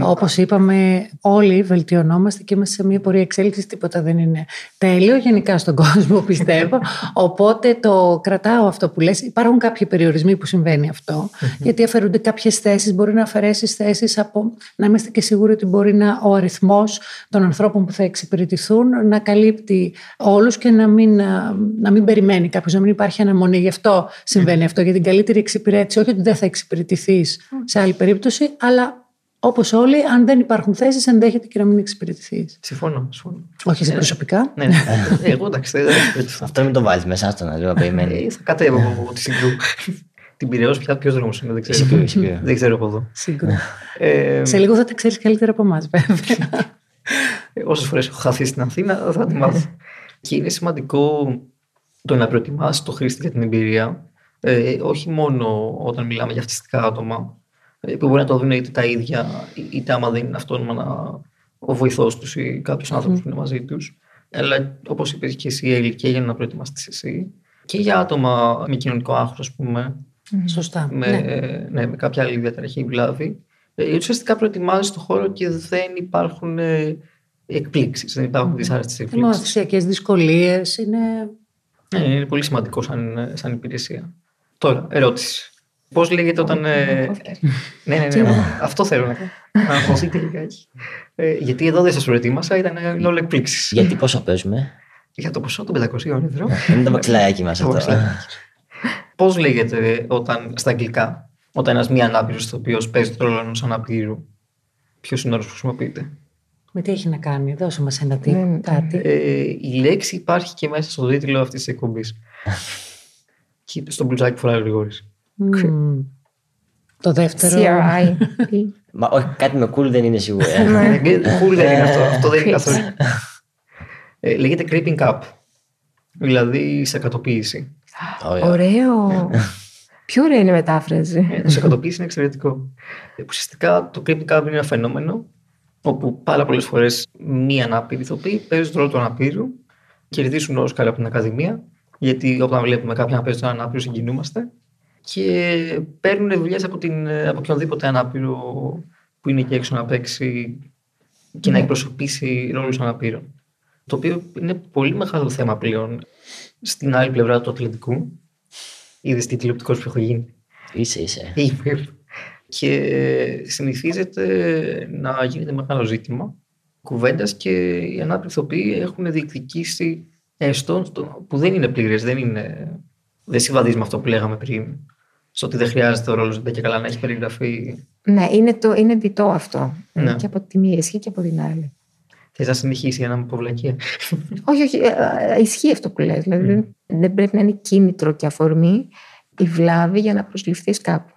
Όπως είπαμε, όλοι βελτιωνόμαστε και είμαστε σε μια πορεία εξέλιξης. Τίποτα δεν είναι τέλειο γενικά στον κόσμο, πιστεύω. Οπότε το κρατάω αυτό που λες. Υπάρχουν κάποιοι περιορισμοί που συμβαίνει αυτό. γιατί αφαιρούνται κάποιες θέσεις. Μπορεί να αφαιρέσεις θέσεις από να είμαστε και σίγουροι ότι μπορεί να ο αριθμός των ανθρώπων που θα εξυπηρετηθούν να καλύπτει όλους και να μην, να μην περιμένει κάποιος, να μην υπάρχει αναμονή. Γι' αυτό συμβαίνει αυτό. Για την καλύτερη εξυπηρέτηση. Όχι ότι δεν θα εξυπηρετηθείς σε άλλη περίπτωση, αλλά Όπως όλοι, αν δεν υπάρχουν θέσεις, ενδέχεται και να μην εξυπηρετηθείς. Συμφωνώ. συμφωνώ. Όχι εσύ προσωπικά. ναι, ναι. Εγώ εντάξει. Αυτό μην το βάλει μέσα στο να λέω περιμένει. Ε, θα κατέβω από τη συγκρού. Την πυραιός πια ποιος δρόμος είναι, δεν ξέρω. δεν ξέρω από εδώ. Σίγουρα. Ε, Σε λίγο θα τα ξέρεις καλύτερα από εμάς, βέβαια. Ε, Όσες φορές έχω χαθεί στην Αθήνα, θα τη μάθω. και είναι σημαντικό το να προετοιμάσεις το χρήστη για την εμπειρία. Ε, όχι μόνο όταν μιλάμε για αυτιστικά άτομα, ε, που μπορεί να το δουν είτε τα ίδια, είτε άμα δεν είναι αυτόνομα να, ο βοηθός τους ή κάποιο άνθρωπος που είναι μαζί τους. Αλλά όπως είπες και εσύ, Έλλη, και για να προετοιμαστείς εσύ, και για άτομα με κοινωνικό άγχος, ας πούμε. Σωστά. Με, ναι. ναι. με κάποια άλλη διαταραχή ή βλάβη. Ε, ουσιαστικά προετοιμάζεις το χώρο και δεν υπάρχουν ε, εκπλήξεις. Δεν υπάρχουν mm. δυσάρεστες εκπλήξεις. Μαθησιακέ δυσκολίες είναι. Ναι, είναι πολύ σημαντικό σαν, σαν υπηρεσία. Τώρα, ερώτηση. Πώς λέγεται όταν. Ε, ναι, ναι, ναι. Αυτό θέλω να κάνω. Να αγχωθείτε λιγάκι. Ε, γιατί εδώ δεν σας προετοίμασα, ήταν όλο εκπλήξεις. Γιατί πόσο παίζουμε; Για το ποσό των 500 ευρώ. Είναι το μαξιλάκι μας αυτό. Πώς λέγεται όταν στα αγγλικά, όταν ένας μη ανάπηρος το οποίο παίζει το ρόλο ενός αναπήρου, ποιος είναι ο όρο που χρησιμοποιείται; Με τι έχει να κάνει, δώσε μας ένα τι, ναι, κάτι. Ε, η λέξη υπάρχει και μέσα στο τίτλο αυτής της εκπομπής. και στο μπλουζάκι που φοράει ο Γρηγόρης. Mm. Το δεύτερο. CRI. Μα όχι, κάτι με cool δεν είναι σίγουρα. Ε. Ναι. cool δεν είναι αυτό. Αυτό δεν είναι καθόλου. Ε, λέγεται creeping up. Δηλαδή σακατοποίηση. Ωραίο. Πιο ωραία είναι η μετάφραση. Ε, το σακατοποίηση είναι εξαιρετικό. Ουσιαστικά το creeping up είναι ένα φαινόμενο όπου πάρα πολλές φορές μία ανάπηρη ηθοποιοί παίζουν το ρόλο του αναπήρου κερδίσουν Όσκαρ από την Ακαδημία, γιατί όταν βλέπουμε κάποιον να παίζει τον ανάπηρο συγκινούμαστε. Και παίρνουν δουλειές από, την, από οποιονδήποτε ανάπηρο που είναι εκεί έξω να παίξει και να Ναι. εκπροσωπήσει ρόλους αναπήρων. Το οποίο είναι πολύ μεγάλο θέμα πλέον στην άλλη πλευρά του Ατλαντικού. Είδες τι τηλεοπτικός που έχω γίνει. Είσαι, είσαι. Είμαι. Και συνηθίζεται να γίνεται μεγάλο ζήτημα κουβέντας και οι ανάπηροι ηθοποιοί έχουν διεκδικήσει έστω στο- που δεν είναι πλήρες, δεν, είναι, δεν συμβαδίζει με αυτό που λέγαμε πριν. Στο ότι δεν χρειάζεται ο ρόλος και καλά να έχει περιγραφεί. Ναι, είναι, το, είναι διτό αυτό. Ναι. Και από τη μία ισχύει και από την άλλη. Θες να συνεχίσει για να μην πω βλακεία; όχι, όχι, ε, ε, ισχύει αυτό που λες. Δηλαδή δεν, δεν πρέπει να είναι κίνητρο και αφορμή η βλάβη για να προσληφθείς κάπου.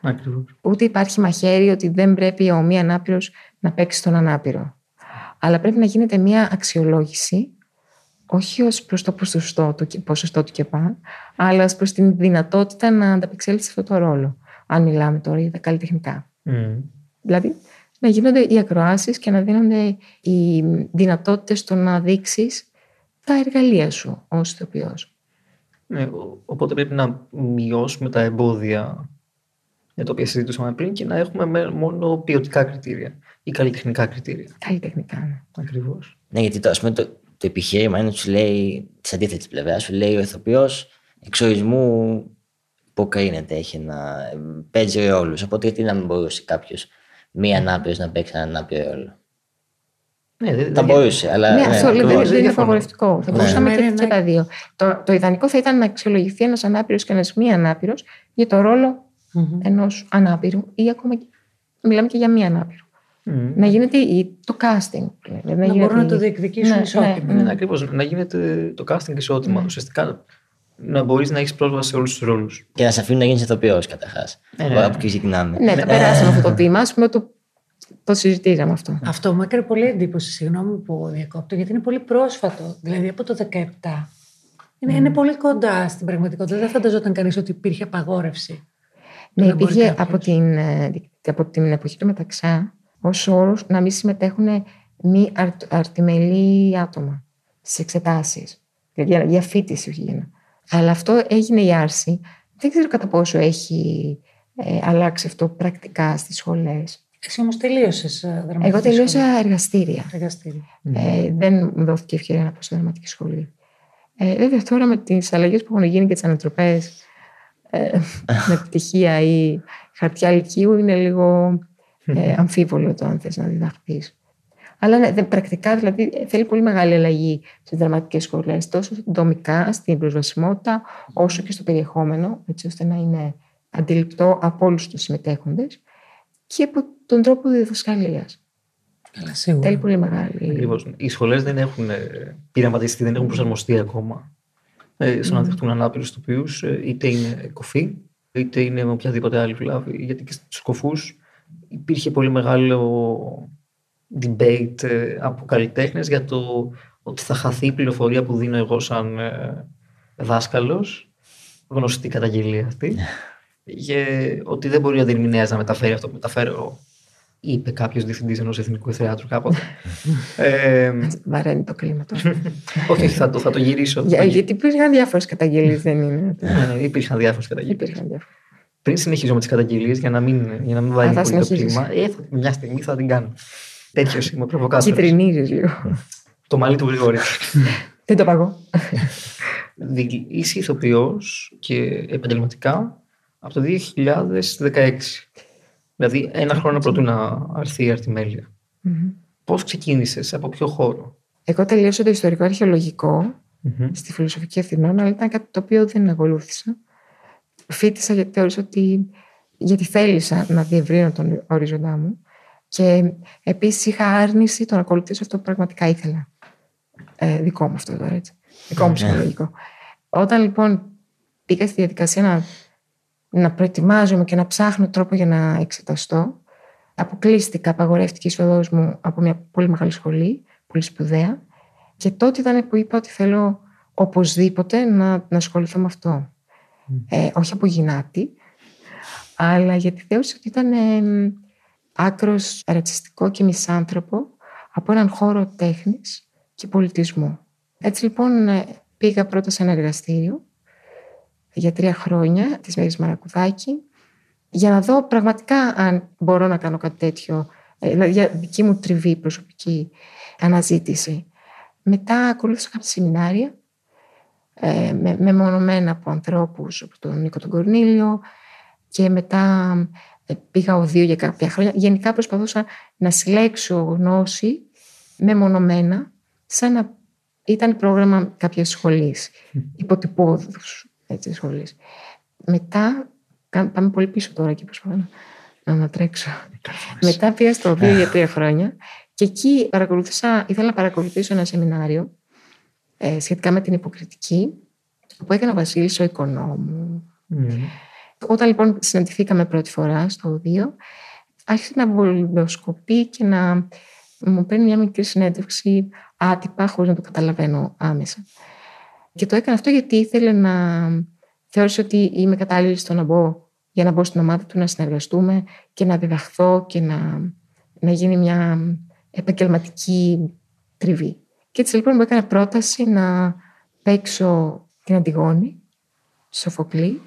Ακριβώς. Ούτε υπάρχει μαχαίρι ότι δεν πρέπει ο μη ανάπηρος να παίξει τον ανάπηρο. Αλλά πρέπει να γίνεται μια αξιολόγηση, όχι ως προς το ποσοστό του, και- ποσοστό του και πά, αλλά ως προς την δυνατότητα να ανταπεξέλθει σε αυτό το ρόλο. Αν μιλάμε τώρα για τα καλλιτεχνικά. Δηλαδή, να γίνονται οι ακροάσεις και να δίνονται οι δυνατότητες στο να δείξεις τα εργαλεία σου ως ηθοποιός. Ναι, ο- οπότε πρέπει να μειώσουμε τα εμπόδια για τα οποία συζητούσαμε πριν και να έχουμε με- μόνο ποιοτικά κριτήρια ή καλλιτεχνικά κριτήρια. Καλλιτεχνικά. ναι. Ακριβώς. Ναι, γιατί το, ας πούμε, το, το επιχείρημα είναι ότι σου λέει, της αντίθετης πλευράς, σου λέει ο ηθοποιός εξορισμού υποκρίνεται, έχει να παίζει ρόλους. Οπότε γιατί να μην μπορούσε κάποιος μη ανάπηρος να παίξει έναν ανάπηρο ρόλο; Ναι, δεν, Θα δεν- μπορούσε, αλλά. ναι, αυτό ακριβώς, δεν, δεν δεν είναι διαφωνώ. απαγορευτικό. Θα Ναι. μπορούσαμε Ναι, και, ναι, και ναι. τα δύο. Το, το ιδανικό θα ήταν να αξιολογηθεί ένας ανάπηρος και ένας μη ανάπηρος για το ρόλο Μμμ. ενός ανάπηρου ή ακόμα και. Μιλάμε και για μη ανάπηρο. Μμμ. Να γίνεται η- το casting. που λένε, Να γίνεται μπορούν να η- το διεκδικήσουν Ναι, ισότιμα. ναι, Ναι, ακριβώς. Να γίνεται το casting ισότιμα. Ναι. Ουσιαστικά να μπορείς να έχεις πρόσβαση σε όλους τους ρόλους. Και να σε αφήνουν να γίνεις ηθοποιός καταρχάς. Ναι, ναι. Από εκεί ξεκινάμε. Ναι, θα περάσαμε αυτό το βήμα. Α πούμε, το, το συζητήσαμε αυτό. Αυτό μου έκανε πολύ εντύπωση, συγγνώμη που διακόπτω, γιατί είναι πολύ πρόσφατο. Δηλαδή από το 2017. Είναι, είναι πολύ κοντά στην πραγματικότητα. Δεν φανταζόταν κανείς ότι υπήρχε απαγόρευση. Ναι, να μπορεί υπήρχε κάποιος. από την, ε, από την εποχή του Μεταξά ως όρος να μην συμμετέχουν μη αρ, αρτιμελή άτομα στι εξετάσεις. Δηλαδή για, για φίτηση, όχι για να. Αλλά αυτό έγινε η άρση. Δεν ξέρω κατά πόσο έχει ε, αλλάξει αυτό πρακτικά στις σχολές. Εσύ όμως τελείωσες δραματική Εγώ τελείωσα σχολή. εργαστήρια. Εργαστήρια. Ε, δεν μου δόθηκε ευκαιρία να πάω σε δραματική σχολή. Ε, βέβαια τώρα με τις αλλαγές που έχουν γίνει και τις ανατροπές ε, με πτυχία ή χαρτιά λυκείου είναι λίγο ε, αμφίβολο το αν θες να διδαχθείς. Αλλά ναι, δε- πρακτικά δηλαδή ε, θέλει πολύ μεγάλη αλλαγή στις δραματικές σχολές τόσο δομικά στην προσβασιμότητα όσο και στο περιεχόμενο έτσι ώστε να είναι αντιληπτό από όλους τους συμμετέχοντες και από τον τρόπο διδασκαλίας. Καλά, σίγουρα. Θέλει πολύ μεγάλη Ακριβώς. Οι σχολές δεν έχουν ε, πειραματιστεί, δεν έχουν προσαρμοστεί ακόμα ε, στο να δεχτούν ανάπηρους ηθοποιού, είτε είναι κοφή, είτε είναι με οποιαδήποτε άλλη βλάβη. Γιατί και στους κοφούς υπήρχε πολύ μεγάλο debate ε, από καλλιτέχνες για το ότι θα χαθεί η πληροφορία που δίνω εγώ σαν ε, δάσκαλος, γνωστή καταγγελία αυτή, και ότι δεν μπορεί ο διερμηνέας να μεταφέρει αυτό που μεταφέρω, είπε κάποιος διευθυντής ενός εθνικού θεάτρου κάποτε. ε, Βαραίνει το κλίμα τώρα. όχι, όχι, θα το, θα το γυρίσω. Για, Θα γυ- γιατί υπήρχαν διάφορες καταγγελίες, δεν είναι. Ναι, ναι, υπήρχαν διάφορες καταγγελίες. Υπήρχαν διάφορε. Πριν συνεχίζω με τις καταγγελίες, για να μην, για να μην βάλει θα πολύ το συνεχίσεις. κλίμα, ε, θα- μια στιγμή θα την κάνω. Τέτοιος είμαι, προβοκάτορα. Κυτρινίζεις λίγο. Το μαλλί του Γρηγόρη. Δεν το παγώ. Δι- Είσαι ηθοποιός και επαγγελματικά από το 2016. Δηλαδή ένα χρόνο πρωτού να αρθεί η αρτιμέλεια. Πώς ξεκίνησες, από ποιο χώρο; Εγώ τελείωσα το ιστορικό αρχαιολογικό στη φιλοσοφική Αθηνών, αλλά ήταν κάτι το οποίο δεν ακολούθησα. Φίτησα γιατί θεώρησα ότι. γιατί θέλησα να διευρύνω τον ορίζοντά μου. Και επίσης είχα άρνηση το να ακολουθήσω αυτό που πραγματικά ήθελα. Ε, δικό μου αυτό τώρα, έτσι. Δικό μου ψυχολογικό. Όταν λοιπόν πήγα στη διαδικασία να, να προετοιμάζομαι και να ψάχνω τρόπο για να εξεταστώ, αποκλείστηκα, απαγορεύτηκε η είσοδός μου από μια πολύ μεγάλη σχολή, πολύ σπουδαία. Και τότε ήταν που είπα ότι θέλω οπωσδήποτε να, να ασχοληθώ με αυτό. Ε, όχι από γυνάτη, αλλά γιατί θεώρησα ότι ήταν ε, άκρος ρατσιστικό και μισάνθρωπο από έναν χώρο τέχνης και πολιτισμού. Έτσι λοιπόν ε, πήγα πρώτα σε ένα εργαστήριο για τρία χρόνια της Μέρης Μαρακουδάκη για να δω πραγματικά αν μπορώ να κάνω κάτι τέτοιο, ε, δηλαδή για δική μου τριβή προσωπική αναζήτηση. Μετά ακολούθησα κάποια σεμινάρια ε, με, μεμονωμένα από ανθρώπους, από τον Νίκο τον Κορνίλιο και μετά ε, πήγα οδείο για κάποια χρόνια. Γενικά προσπαθούσα να συλλέξω γνώση μεμονωμένα σαν να ήταν πρόγραμμα κάποιας σχολής, υποτυπώδους έτσι, σχολής. Μετά, πάμε πολύ πίσω τώρα και προσπαθώ να, να ανατρέξω. Μετά πήγα στο οδείο για τρία χρόνια και εκεί παρακολουθήσα, ήθελα να παρακολουθήσω ένα σεμινάριο ε, σχετικά με την υποκριτική που έκανε ο Βασίλης ο οικονόμου. Όταν λοιπόν συναντηθήκαμε πρώτη φορά στο οδείο, άρχισε να βολιδοσκοπεί και να μου παίρνει μια μικρή συνέντευξη άτυπα, χωρίς να το καταλαβαίνω άμεσα. Και το έκανε αυτό γιατί ήθελε να θεώρησε ότι είμαι κατάλληλη στο να μπω για να μπω στην ομάδα του, να συνεργαστούμε και να διδαχθώ και να, να γίνει μια επαγγελματική τριβή. Και έτσι λοιπόν μου έκανε πρόταση να παίξω την Αντιγόνη, Σοφοκλή.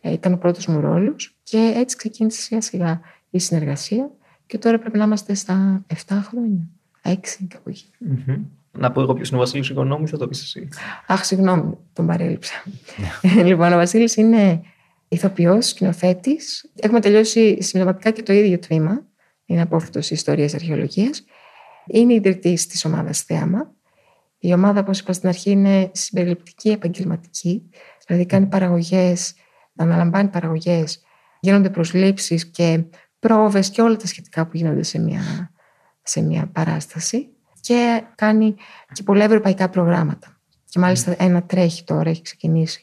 Ε, ήταν ο πρώτος μου ρόλος και έτσι ξεκίνησε σιγά σιγά η συνεργασία και τώρα πρέπει να είμαστε στα 7 χρόνια, 6 κάπου εκεί. Mm-hmm. Να πω εγώ ποιος είναι ο Βασίλης Οικονόμου, θα το πεις εσύ. Αχ, συγγνώμη, τον παρέλειψα. Ναι. λοιπόν, ο Βασίλης είναι ηθοποιός, σκηνοθέτης. Έχουμε τελειώσει συμπληρωματικά και το ίδιο τμήμα. Είναι απόφυτος ιστορίας αρχαιολογίας. Είναι ιδρυτής της ομάδας Θέαμα. Η ομάδα, όπως είπα στην αρχή, είναι συμπεριληπτική, επαγγελματική. Δηλαδή, κάνει παραγωγές, αναλαμβάνει παραγωγές, γίνονται προσλήψεις και πρόβες και όλα τα σχετικά που γίνονται σε μια, σε μια παράσταση. Και κάνει και πολλά ευρωπαϊκά προγράμματα. Και μάλιστα ένα τρέχει τώρα, έχει ξεκινήσει.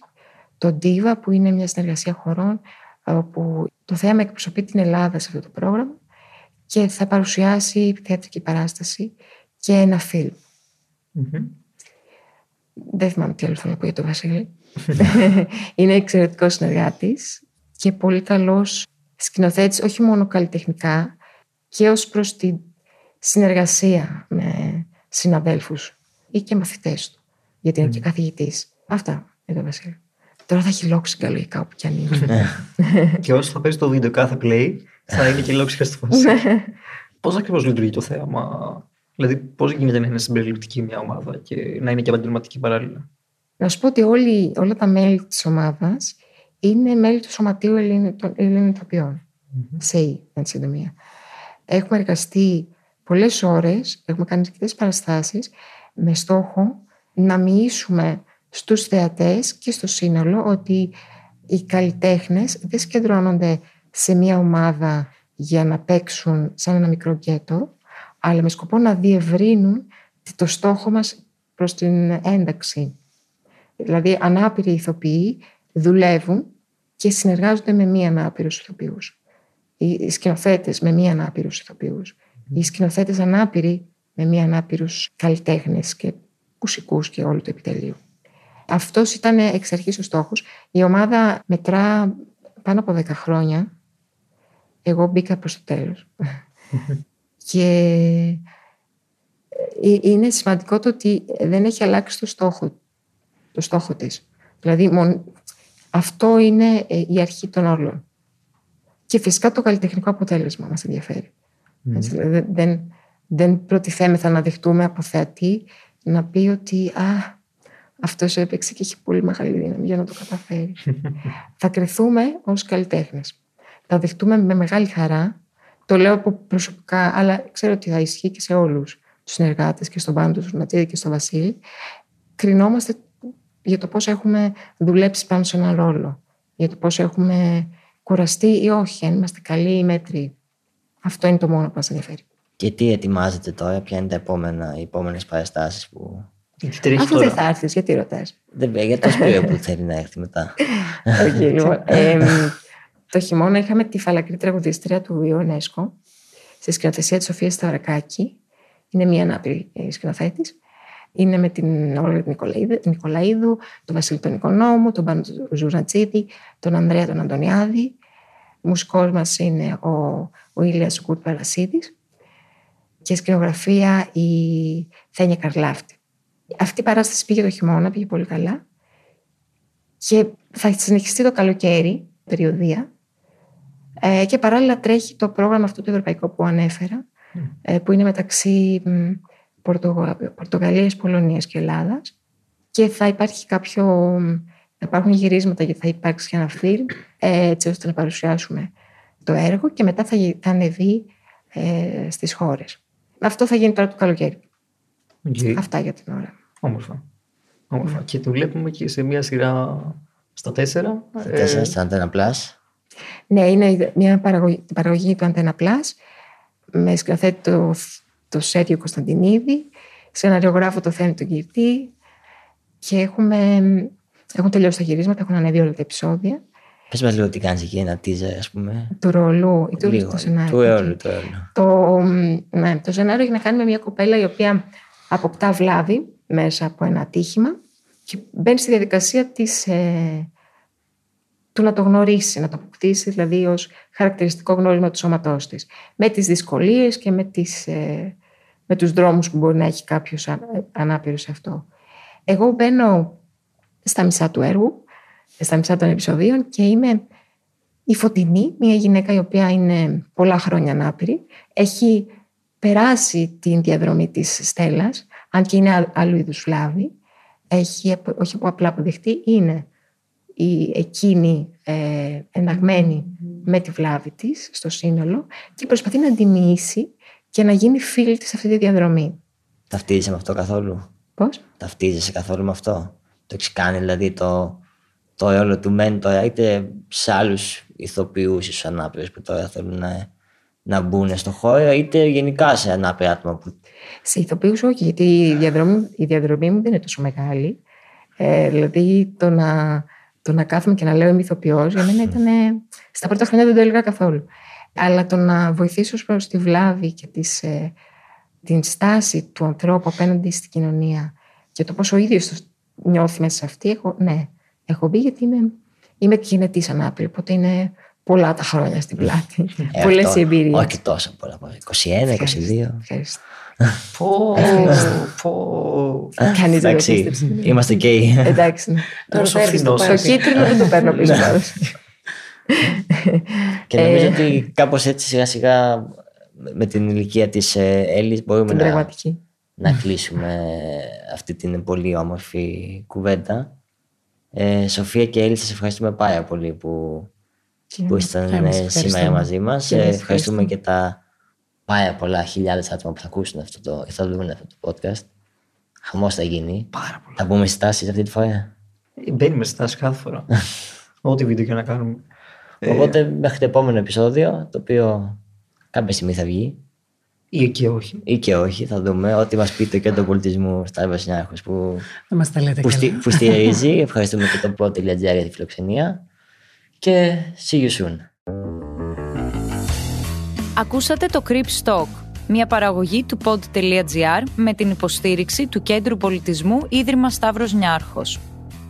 Το DIVA, που είναι μια συνεργασία χωρών, όπου το θέμα εκπροσωπεί την Ελλάδα σε αυτό το πρόγραμμα και θα παρουσιάσει θεατρική παράσταση και ένα φιλμ. Mm-hmm. Δεν θυμάμαι τι άλλο θέλω να πω για τον Βασίλη. είναι εξαιρετικός συνεργάτης και πολύ καλός σκηνοθέτης, όχι μόνο καλλιτεχνικά, και ως προς τη συνεργασία με συναδέλφους ή και μαθητές του. Γιατί είναι mm. και καθηγητής. Αυτά για τον Βασίλη. Τώρα θα έχει λόξη καλογικά όπου κι αν είναι. Ναι. και όσο θα παίζει το βίντεο κάθε play, θα είναι και λόξη στο Βασίλη. Πώς ακριβώς λειτουργεί το θέαμα; Δηλαδή, πώς γίνεται να είναι συμπεριληπτική μια ομάδα και να είναι και επαγγελματική παράλληλα; Να σου πω ότι όλοι, όλα τα μέλη της ομάδας είναι μέλη του Σωματείου Ελλήνων Ηθοποιών. Mm-hmm. ΣΕΙ, εν συντομία. Έχουμε εργαστεί πολλές ώρες, έχουμε κάνει αρκετές παραστάσεις με στόχο να μοιήσουμε στους θεατές και στο σύνολο ότι οι καλλιτέχνες δεν συγκεντρώνονται σε μια ομάδα για να παίξουν σαν ένα μικρό γκέτο, αλλά με σκοπό να διευρύνουν το στόχο μας προς την ένταξη. Δηλαδή, ανάπηροι ηθοποιοί δουλεύουν και συνεργάζονται με μη ανάπηρους ηθοποιούς. Οι σκηνοθέτες με μη ανάπηρους ηθοποιούς. Οι σκηνοθέτες ανάπηροι με μη ανάπηρους καλλιτέχνες και μουσικούς και όλο το επιτελείο. Αυτός ήταν εξ αρχής ο στόχος. Η ομάδα μετρά πάνω από 10 χρόνια. Εγώ μπήκα προς το τέλος. Και ε, είναι σημαντικό το ότι δεν έχει αλλάξει το στόχο, το στόχο της. Δηλαδή, αυτό είναι ε, η αρχή των όλων. Και φυσικά το καλλιτεχνικό αποτέλεσμα μας ενδιαφέρει. δηλαδή, δεν, δεν προτιθέμεθα να δεχτούμε από θεατή να πει ότι α, αυτός έπαιξε και έχει πολύ μεγάλη δύναμη για να το καταφέρει. θα κρυθούμε ως καλλιτέχνες. Θα δεχτούμε με μεγάλη χαρά το λέω από προσωπικά, αλλά ξέρω ότι θα ισχύει και σε όλους τους συνεργάτες και στον Πάντο, του Ματίδη και στον Βασίλη. Κρινόμαστε για το πώς έχουμε δουλέψει πάνω σε ένα ρόλο. Για το πώς έχουμε κουραστεί ή όχι, αν είμαστε καλοί ή μέτροι. Αυτό είναι το μόνο που μας ενδιαφέρει. Και τι ετοιμάζετε τώρα, ποια είναι τα επόμενα, οι επόμενες παραστάσεις που. Αυτό δεν θα έρθεις, γιατί ρωτάς; Δεν για το σπίτι που θέλει να έρθει μετά. Όχι, λοιπόν. Το χειμώνα είχαμε τη φαλακρή τραγουδίστρια του UNESCO στη σκηνοθεσία της Σοφίας Σταυρακάκη. Είναι μια ανάπηρη ε, σκηνοθέτης. Είναι με την Όλγα Νικολαίδου, τον Βασίλη τον Οικονόμου, τον Πάνο Ζουρατζίδη, τον Ανδρέα τον Αντωνιάδη. Ο μουσικός μας είναι ο, ο Ήλιας Γκουτ Παρασίδης και σκηνογραφία η Θένια Καρλάφτη. Αυτή η παράσταση πήγε το χειμώνα, πήγε πολύ καλά. Και θα συνεχιστεί το καλοκαίρι, περιοδία. Ε, και παράλληλα τρέχει το πρόγραμμα αυτό το ευρωπαϊκό που ανέφερα, ε, που είναι μεταξύ Πορτογα... Πορτογαλίας, Πολωνίας και Ελλάδας. Και θα υπάρχει κάποιο... Θα υπάρχουν γυρίσματα και θα υπάρξει και ένα φιλμ, ε, έτσι ώστε να παρουσιάσουμε το έργο και μετά θα, θα ανεβεί ε, στις χώρες. Αυτό θα γίνει τώρα το καλοκαίρι. Okay. Αυτά για την ώρα. Όμορφα. Όμορφα. Και το βλέπουμε και σε μια σειρά στα τέσσερα. Στα τέσσερα, στα Antenna Plus. Ναι, είναι μια παραγωγή, παραγωγή του Antenna Plus με σκηνοθέτη το, το Σέριο Κωνσταντινίδη, σεναριογράφο το Θέμη τον Κυρτή και έχουμε, έχουν τελειώσει τα γυρίσματα, έχουν ανέβει όλα τα επεισόδια. Πες μας λίγο τι κάνεις εκεί, ένα teaser ας πούμε. Του ρόλου, ή του, Λίγο, το σενάριο. του ρόλου, του ρόλου. Το, ναι, το σενάριο έχει να κάνει με μια κοπέλα η οποία αποκτά βλάβη μέσα από ένα ατύχημα και μπαίνει στη διαδικασία της, ε, του να το γνωρίσει, να το αποκτήσει δηλαδή ως χαρακτηριστικό γνώρισμα του σώματός της. Με τις δυσκολίες και με, τις, ε, με τους δρόμους που μπορεί να έχει κάποιος α- ανάπηρος σε αυτό. Εγώ μπαίνω στα μισά του έργου, στα μισά των επεισοδίων και είμαι η Φωτεινή, μια γυναίκα η οποία είναι πολλά χρόνια ανάπηρη, έχει περάσει την διαδρομή της Στέλλας, αν και είναι α- άλλου είδους βλάβη, έχει απο- όχι απλά αποδεχτεί, είναι η, εκείνη ε, εναγμένη με τη βλάβη της στο σύνολο και προσπαθεί να τη μοιήσει και να γίνει φίλη της σε αυτή τη διαδρομή. Ταυτίζεσαι με αυτό καθόλου; Πώς; Ταυτίζεσαι καθόλου με αυτό; Το έχεις κάνει δηλαδή το, το ρόλο του μέντορα είτε σε άλλους ηθοποιούς ή στου ανάπηρους που τώρα θέλουν να, να μπουν στο χώρο, είτε γενικά σε ανάπηρα άτομα που. Σε ηθοποιούς όχι, γιατί η διαδρομή, η διαδρομή μου δεν είναι τόσο μεγάλη. Ε, δηλαδή το να, το να κάθομαι και να λέω είμαι ηθοποιός για μένα ήταν. Στα πρώτα χρόνια δεν το έλεγα καθόλου. Αλλά το να βοηθήσω ως προς τη βλάβη και τις, ε, την στάση του ανθρώπου απέναντι στην κοινωνία και το πόσο ο ίδιος το νιώθει μέσα σε αυτή, έχω, ναι, έχω μπει γιατί είμαι, είμαι γενετής ανάπηρη, οπότε είναι πολλά τα χρόνια στην πλάτη. Ε, Πολλές αυτό- οι εμπειρίες. Όχι τόσο πολλά. 21, 22. Ευχαριστώ. Πω, πω. Κανείς δεν το Εντάξει, πίστεψε. είμαστε γκέι. Εντάξει. ναι. Τώρα Τόσο φέρνεις το, φθηνός. το κίτρινο δεν το παίρνω πίσω. πάντως. Και νομίζω Ε. ότι κάπως έτσι σιγά σιγά με την ηλικία της Έλλης μπορούμε Την να, πραγματική. να κλείσουμε αυτή την πολύ όμορφη κουβέντα. Ε, Σοφία και Έλλη, σας ευχαριστούμε πάρα πολύ που, που ήσταν Εμείς ε, ευχαριστούμε. σήμερα μαζί μας. Και εμείς Ε, ευχαριστούμε ευχαριστούμε. και τα πάρα πολλά χιλιάδες άτομα που θα ακούσουν αυτό το, θα δουν αυτό το podcast. Χαμός θα γίνει. Πάρα πολλά. Θα μπούμε στις τάσεις αυτή τη φορά. Ε, Μπαίνουμε στη στάση κάθε φορά. Ό,τι βίντεο και να κάνουμε. Ε, Οπότε μέχρι το επόμενο επεισόδιο, το οποίο κάποια στιγμή θα βγει, Ή και όχι. ή και όχι, θα δούμε ό,τι μας πει το κέντρο πολιτισμού Στάρβας Νιάρχος που, Θα μας τα λέτε που, καλά. στι, που στηρίζει. Ευχαριστούμε και το pro.gr για τη φιλοξενία και see you soon. Ακούσατε το Crip Stock, μια παραγωγή του pod.gr με την υποστήριξη του Κέντρου Πολιτισμού Ίδρυμα Σταύρος Νιάρχος.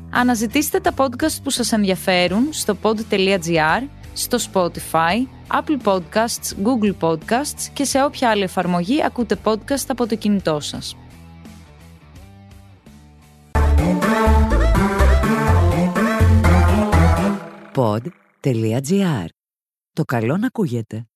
Αναζητήστε τα podcast που σας ενδιαφέρουν στο pod.gr, στο Spotify, Apple Podcasts, Google Podcasts και σε όποια άλλη εφαρμογή ακούτε podcast από το κινητό σας. Pod.gr. Το καλό να ακούγεται.